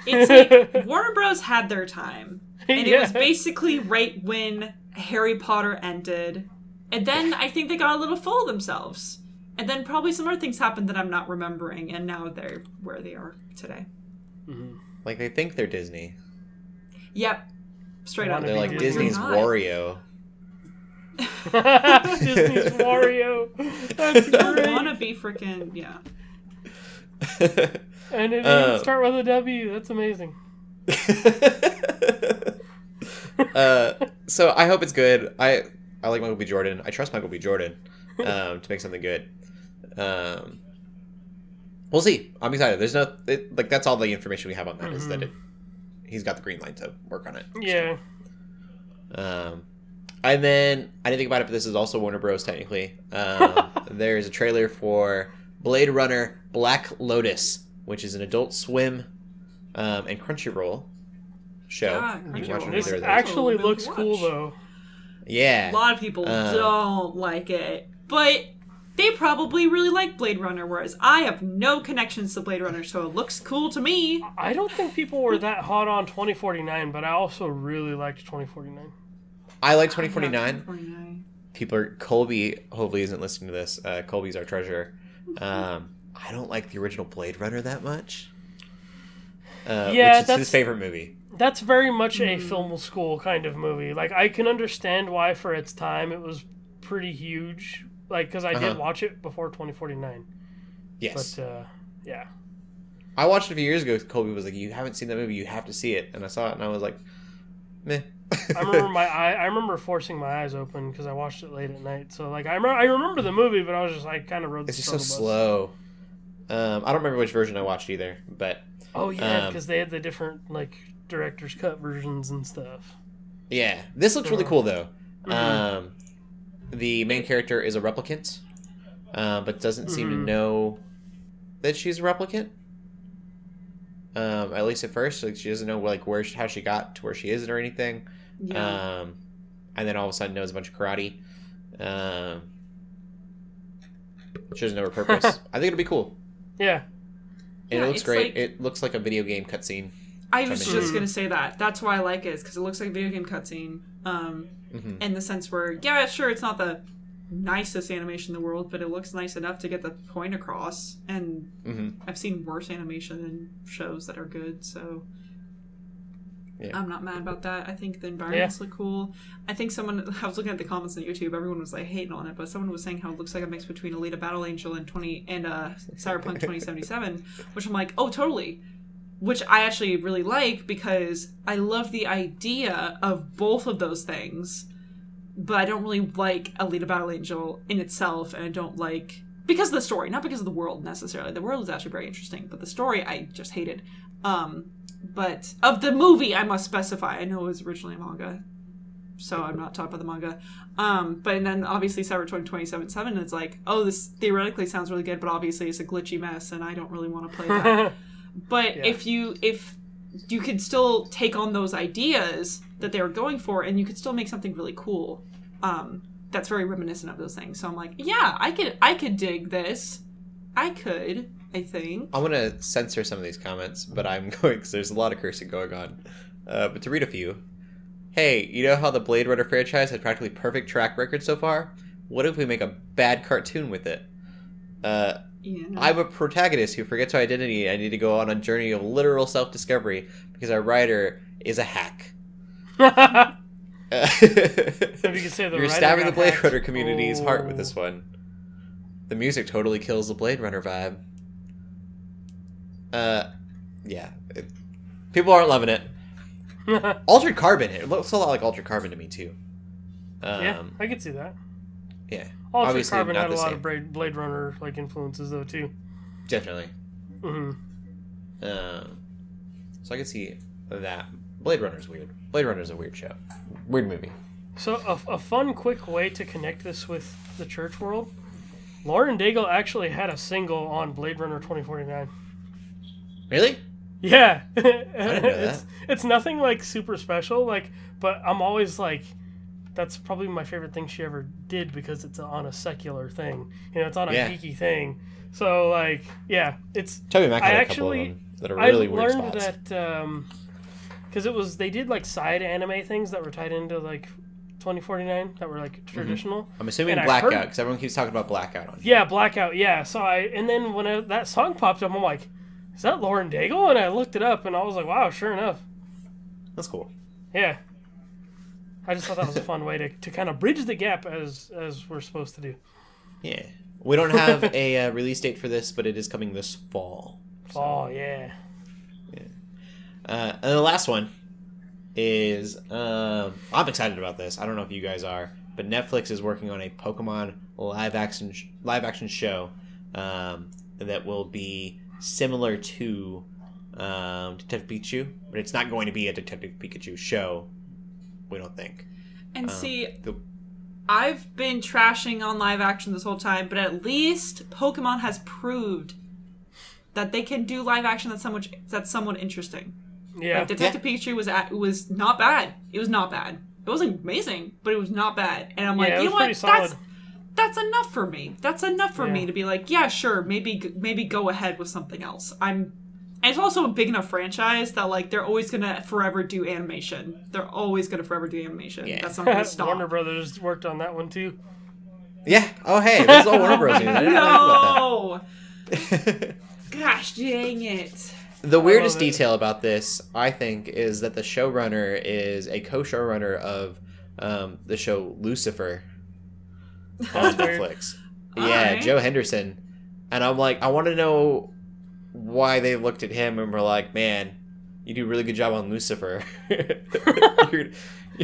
It's like Warner Bros had their time, and it was basically right when Harry Potter ended, and then I think they got a little full of themselves, and then probably some other things happened that I'm not remembering, and now they're where they are today. Like, they think they're Disney. Yep, straight up. Wanna They're like Disney's You're. Wario. Disney's Wario. That's You don't great. want to be freaking yeah. And it didn't Uh, start with a W. That's amazing. uh, so I hope it's good. I I like Michael B. Jordan. I trust Michael B. Jordan um, to make something good. Um, we'll see. I'm excited. There's no it, like that's all the information we have on that is that it he's got the green light to work on it. Yeah. Um, and then I didn't think about it, but this is also Warner Bros. Technically, um, there's a trailer for Blade Runner: Black Lotus, which is an Adult Swim um, and Crunchyroll show. Yeah, Crunchyroll. watch it on This either actually looks cool though. yeah, A lot of people Uh, don't like it, but they probably really like Blade Runner, whereas I have no connections to Blade Runner, so it looks cool to me. I don't think people were that hot on 2049, but I also really liked 2049. I like 2049. 2049. People are Colby. Hopefully, isn't listening to this. Uh, Colby's our treasure. Um, I don't like the original Blade Runner that much. Uh, Yeah, which is that's- his favorite movie. That's very much a Hmm. film school kind of movie. Like I can understand why for its time it was pretty huge. Like because I did Uh-huh. watch it before 2049. Yes, But uh, yeah, I watched it a few years ago. Colby was like, "You haven't seen that movie? You have to see it." And I saw it, and I was like, "Meh." I remember my eye. I remember forcing my eyes open because I watched it late at night. So like I remember, I remember the movie, but I was just I kind of rode. The it's just so bus. slow. Um, I don't remember which version I watched either, but Oh yeah, Um, because they had the different like director's cut versions and stuff. yeah, this looks really cool though. Mhm. Um, the main character is a replicant, uh, but doesn't seem to Mhm. know that she's a replicant. Um, at least at first, like she doesn't know like where she, how she got to where she is or anything. Yeah. Um, and then all of a sudden knows a bunch of karate. Um, she doesn't know her purpose. I think it'll be cool. Yeah, And Yeah, it looks great. like- it looks like a video game cutscene. I was just gonna say that. That's why I like it, because it looks like a video game cutscene. Um, hmm in the sense where, yeah, sure, it's not the nicest animation in the world, but it looks nice enough to get the point across. And hmm I've seen worse animation in shows that are good, so Yeah. I'm not mad about that. I think the environments look cool. I think someone I was looking at the comments on YouTube. Everyone was like hating on it, but someone was saying how it looks like a mix between Alita Battle Angel and twenty and uh, Cyberpunk 2077, which I'm like, oh, totally. Which I actually really like because I love the idea of both of those things, but I don't really like Alita Battle Angel in itself, and I don't like because of the story, not because of the world necessarily. The world is actually very interesting, but the story I just hated. Um, but of the movie, I must specify. I know it was originally a manga, so I'm not talking about the manga. Um, but then obviously Cyberpunk 2077, it's like, oh, this theoretically sounds really good, but obviously it's a glitchy mess, and I don't really want to play that. but Yeah. if you if you could still take on those ideas that they were going for, and you could still make something really cool. Um, that's very reminiscent of those things. So I'm like, yeah, I could I could dig this. I could. I think. I'm gonna censor some of these comments, but I'm going because there's a lot of cursing going on. Uh, but to read a few, hey, you know how the Blade Runner franchise had practically perfect track record so far? What if we make a bad cartoon with it? Uh, Yeah. I'm a protagonist who forgets her identity. and I need to go on a journey of literal self-discovery because our writer is a hack. Maybe you could say the You're stabbing the Blade hacked. Runner community's heart with Oh. this one. The music totally kills the Blade Runner vibe. Uh, yeah. It- people aren't loving it. Altered Carbon. It looks a lot like Altered Carbon to me too. Um, yeah, I could see that. yeah, Obviously Carbon not had a lot same. of Blade, Blade Runner like influences though too. definitely. hmm Um, so I can see that. Blade Runner's weird. Blade Runner's a weird show. Weird movie. So a, a fun, quick way to connect this with the church world. Lauren Daigle actually had a single on Blade Runner 2049. Really? Yeah, I didn't know it's it's nothing like super special, like, but I'm always like, that's probably my favorite thing she ever did because it's on a secular thing. You know, it's on a Yeah. geeky thing. So like, yeah, it's Toby Mac had I a actually- couple of them that are really I weird learned spots. that um, because it was they did like side anime things that were tied into like 2049 that were like traditional. I'm assuming and Blackout heard- because everyone keeps talking about Blackout on. Here. Yeah, Blackout. Yeah. So I and then when I, that song popped up, I'm like, is that Lauren Daigle? And I looked it up, and I was like, wow, sure enough. That's cool. Yeah. I just thought that was a fun way to, to kind of bridge the gap as as we're supposed to do. Yeah. We don't have a uh, release date for this, but it is coming this fall. Oh yeah. Uh, and the last one is um, I'm excited about this. I don't know if you guys are, but Netflix is working on a Pokemon live action sh- live action show um, that will be similar to um, Detective Pikachu, but it's not going to be a Detective Pikachu show. We don't think. And Um, see, the- I've been trashing on live action this whole time, but at least Pokemon has proved that they can do live action that's somewhat that's somewhat interesting. Yeah. Like Detective Pikachu was at, was not bad. It was not bad. It wasn't amazing, but it was not bad. And I'm like, Yeah, it you know what? solid. That's that's enough for me. That's enough for me to be like, yeah, sure, maybe maybe go ahead with something else. I'm and it's also a big enough franchise that like they're always gonna forever do animation. They're always gonna forever do animation. Yeah. That's not gonna stop. Warner Brothers worked on that one too. yeah. Oh hey, this is all Warner Bros. news. I didn't know no. that. Gosh dang it. The weirdest it. detail about this, I think, is that the showrunner is a co-showrunner of um, the show Lucifer on That's weird. Netflix. Yeah, Alright. Joe Henderson. And I'm like, I want to know why they looked at him and were like, "Man, you do a really good job on Lucifer. you're,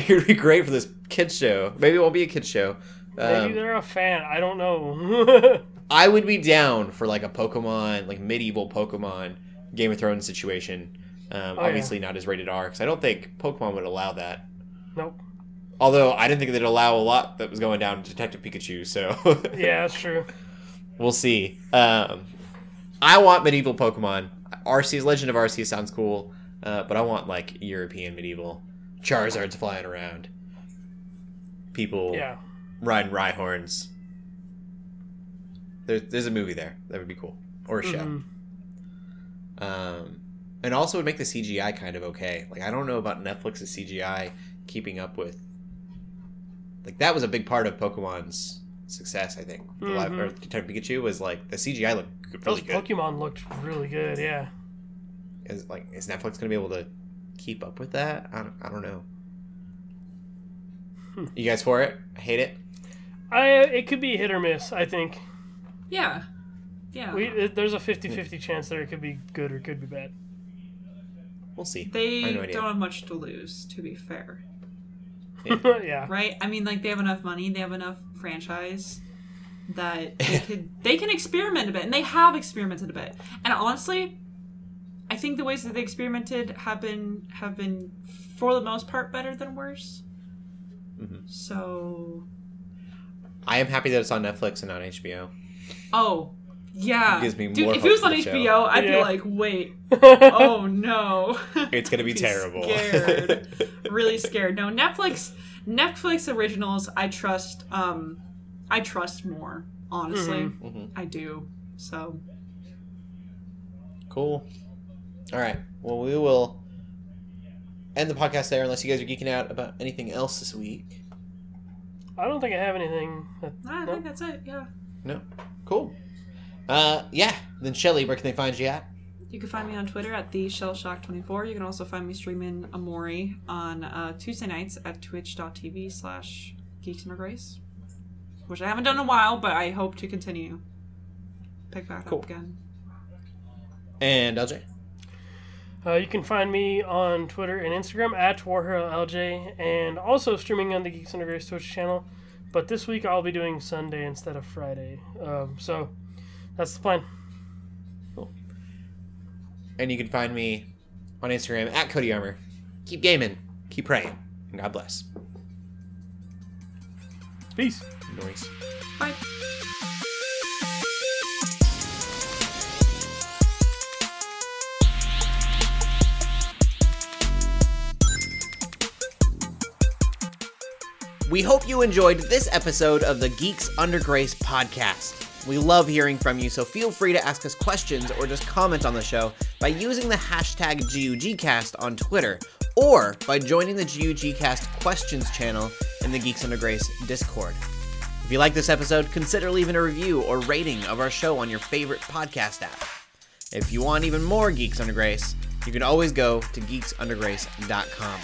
gonna be great for this kids show. Maybe it won't be a kids show. Maybe Um, they're a fan. I don't know. I would be down for like a Pokemon, like medieval Pokemon Game of Thrones situation. Um, Oh, yeah. obviously not as rated R because I don't think Pokemon would allow that. nope. Although I didn't think they'd allow a lot that was going down Detective Pikachu, so Yeah, that's true. we'll see. Um, I want medieval Pokemon. Arceus Legend of Arceus sounds cool, uh, but I want like European medieval. Charizard's flying around. People Yeah. riding Rhyhorns. There's there's a movie there that would be cool or a show. Mhm. Um, and also would make the CGI kind of okay. Like I don't know about Netflix's CGI keeping up with. Like that was a big part of Pokemon's success. I think the live Mhm. or Detective Pikachu was like the CGI looked Those really good. Pokemon looked really good. Yeah. Is like is Netflix gonna be able to keep up with that? I don't, I don't know. Hmm. You guys for it? Hate it? I it could be hit or miss. I think Yeah. Yeah. we there's a 50-50 chance that it could be good or could be bad. We'll see. they no don't have much to lose, to be fair. yeah. Right? I mean, like they have enough money, they have enough franchise that they could they can experiment a bit, and they have experimented a bit. And honestly, I think the ways that they experimented have been have been for the most part better than worse. Mhm. So, I am happy that it's on Netflix and not HBO. oh yeah, It gives me Dude, more if it was on for the show. HBO, I'd be like, wait, oh no, It's gonna be Be terrible. scared. really scared. No, Netflix Netflix originals I trust um I trust more, honestly. Mhm. Mhm. I do. So Cool. All right. Well, we will end the podcast there unless you guys are geeking out about anything else this week. I don't think I have anything. That, I no. think that's it, yeah. No. Cool. Uh, yeah. Then Shelly, where can they find you at? You can find me on Twitter at the shellshock24. You can also find me streaming Omori on uh, Tuesday nights at twitch.tv slash geeks under grace. Which I haven't done in a while, but I hope to continue. Pick back Cool. up again. And LJ. Uh, you can find me on Twitter and Instagram at WarHeroLJ and also streaming on the Geeks Under Grace Twitch channel. But this week I'll be doing Sunday instead of Friday. Um, so that's the plan. Cool. And you can find me on Instagram at Cody Armor. Keep gaming. Keep praying. And God bless. Peace. Noise. Bye. We hope you enjoyed this episode of the Geeks Under Grace podcast. We love hearing from you, so feel free to ask us questions or just comment on the show by using the hashtag GUGcast on Twitter or by joining the GUGcast questions channel in the Geeks Under Grace Discord. If you like this episode, consider leaving a review or rating of our show on your favorite podcast app. If you want even more Geeks Under Grace, you can always go to geeksundergrace.com.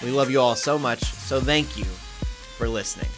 We love you all so much, so thank you for listening.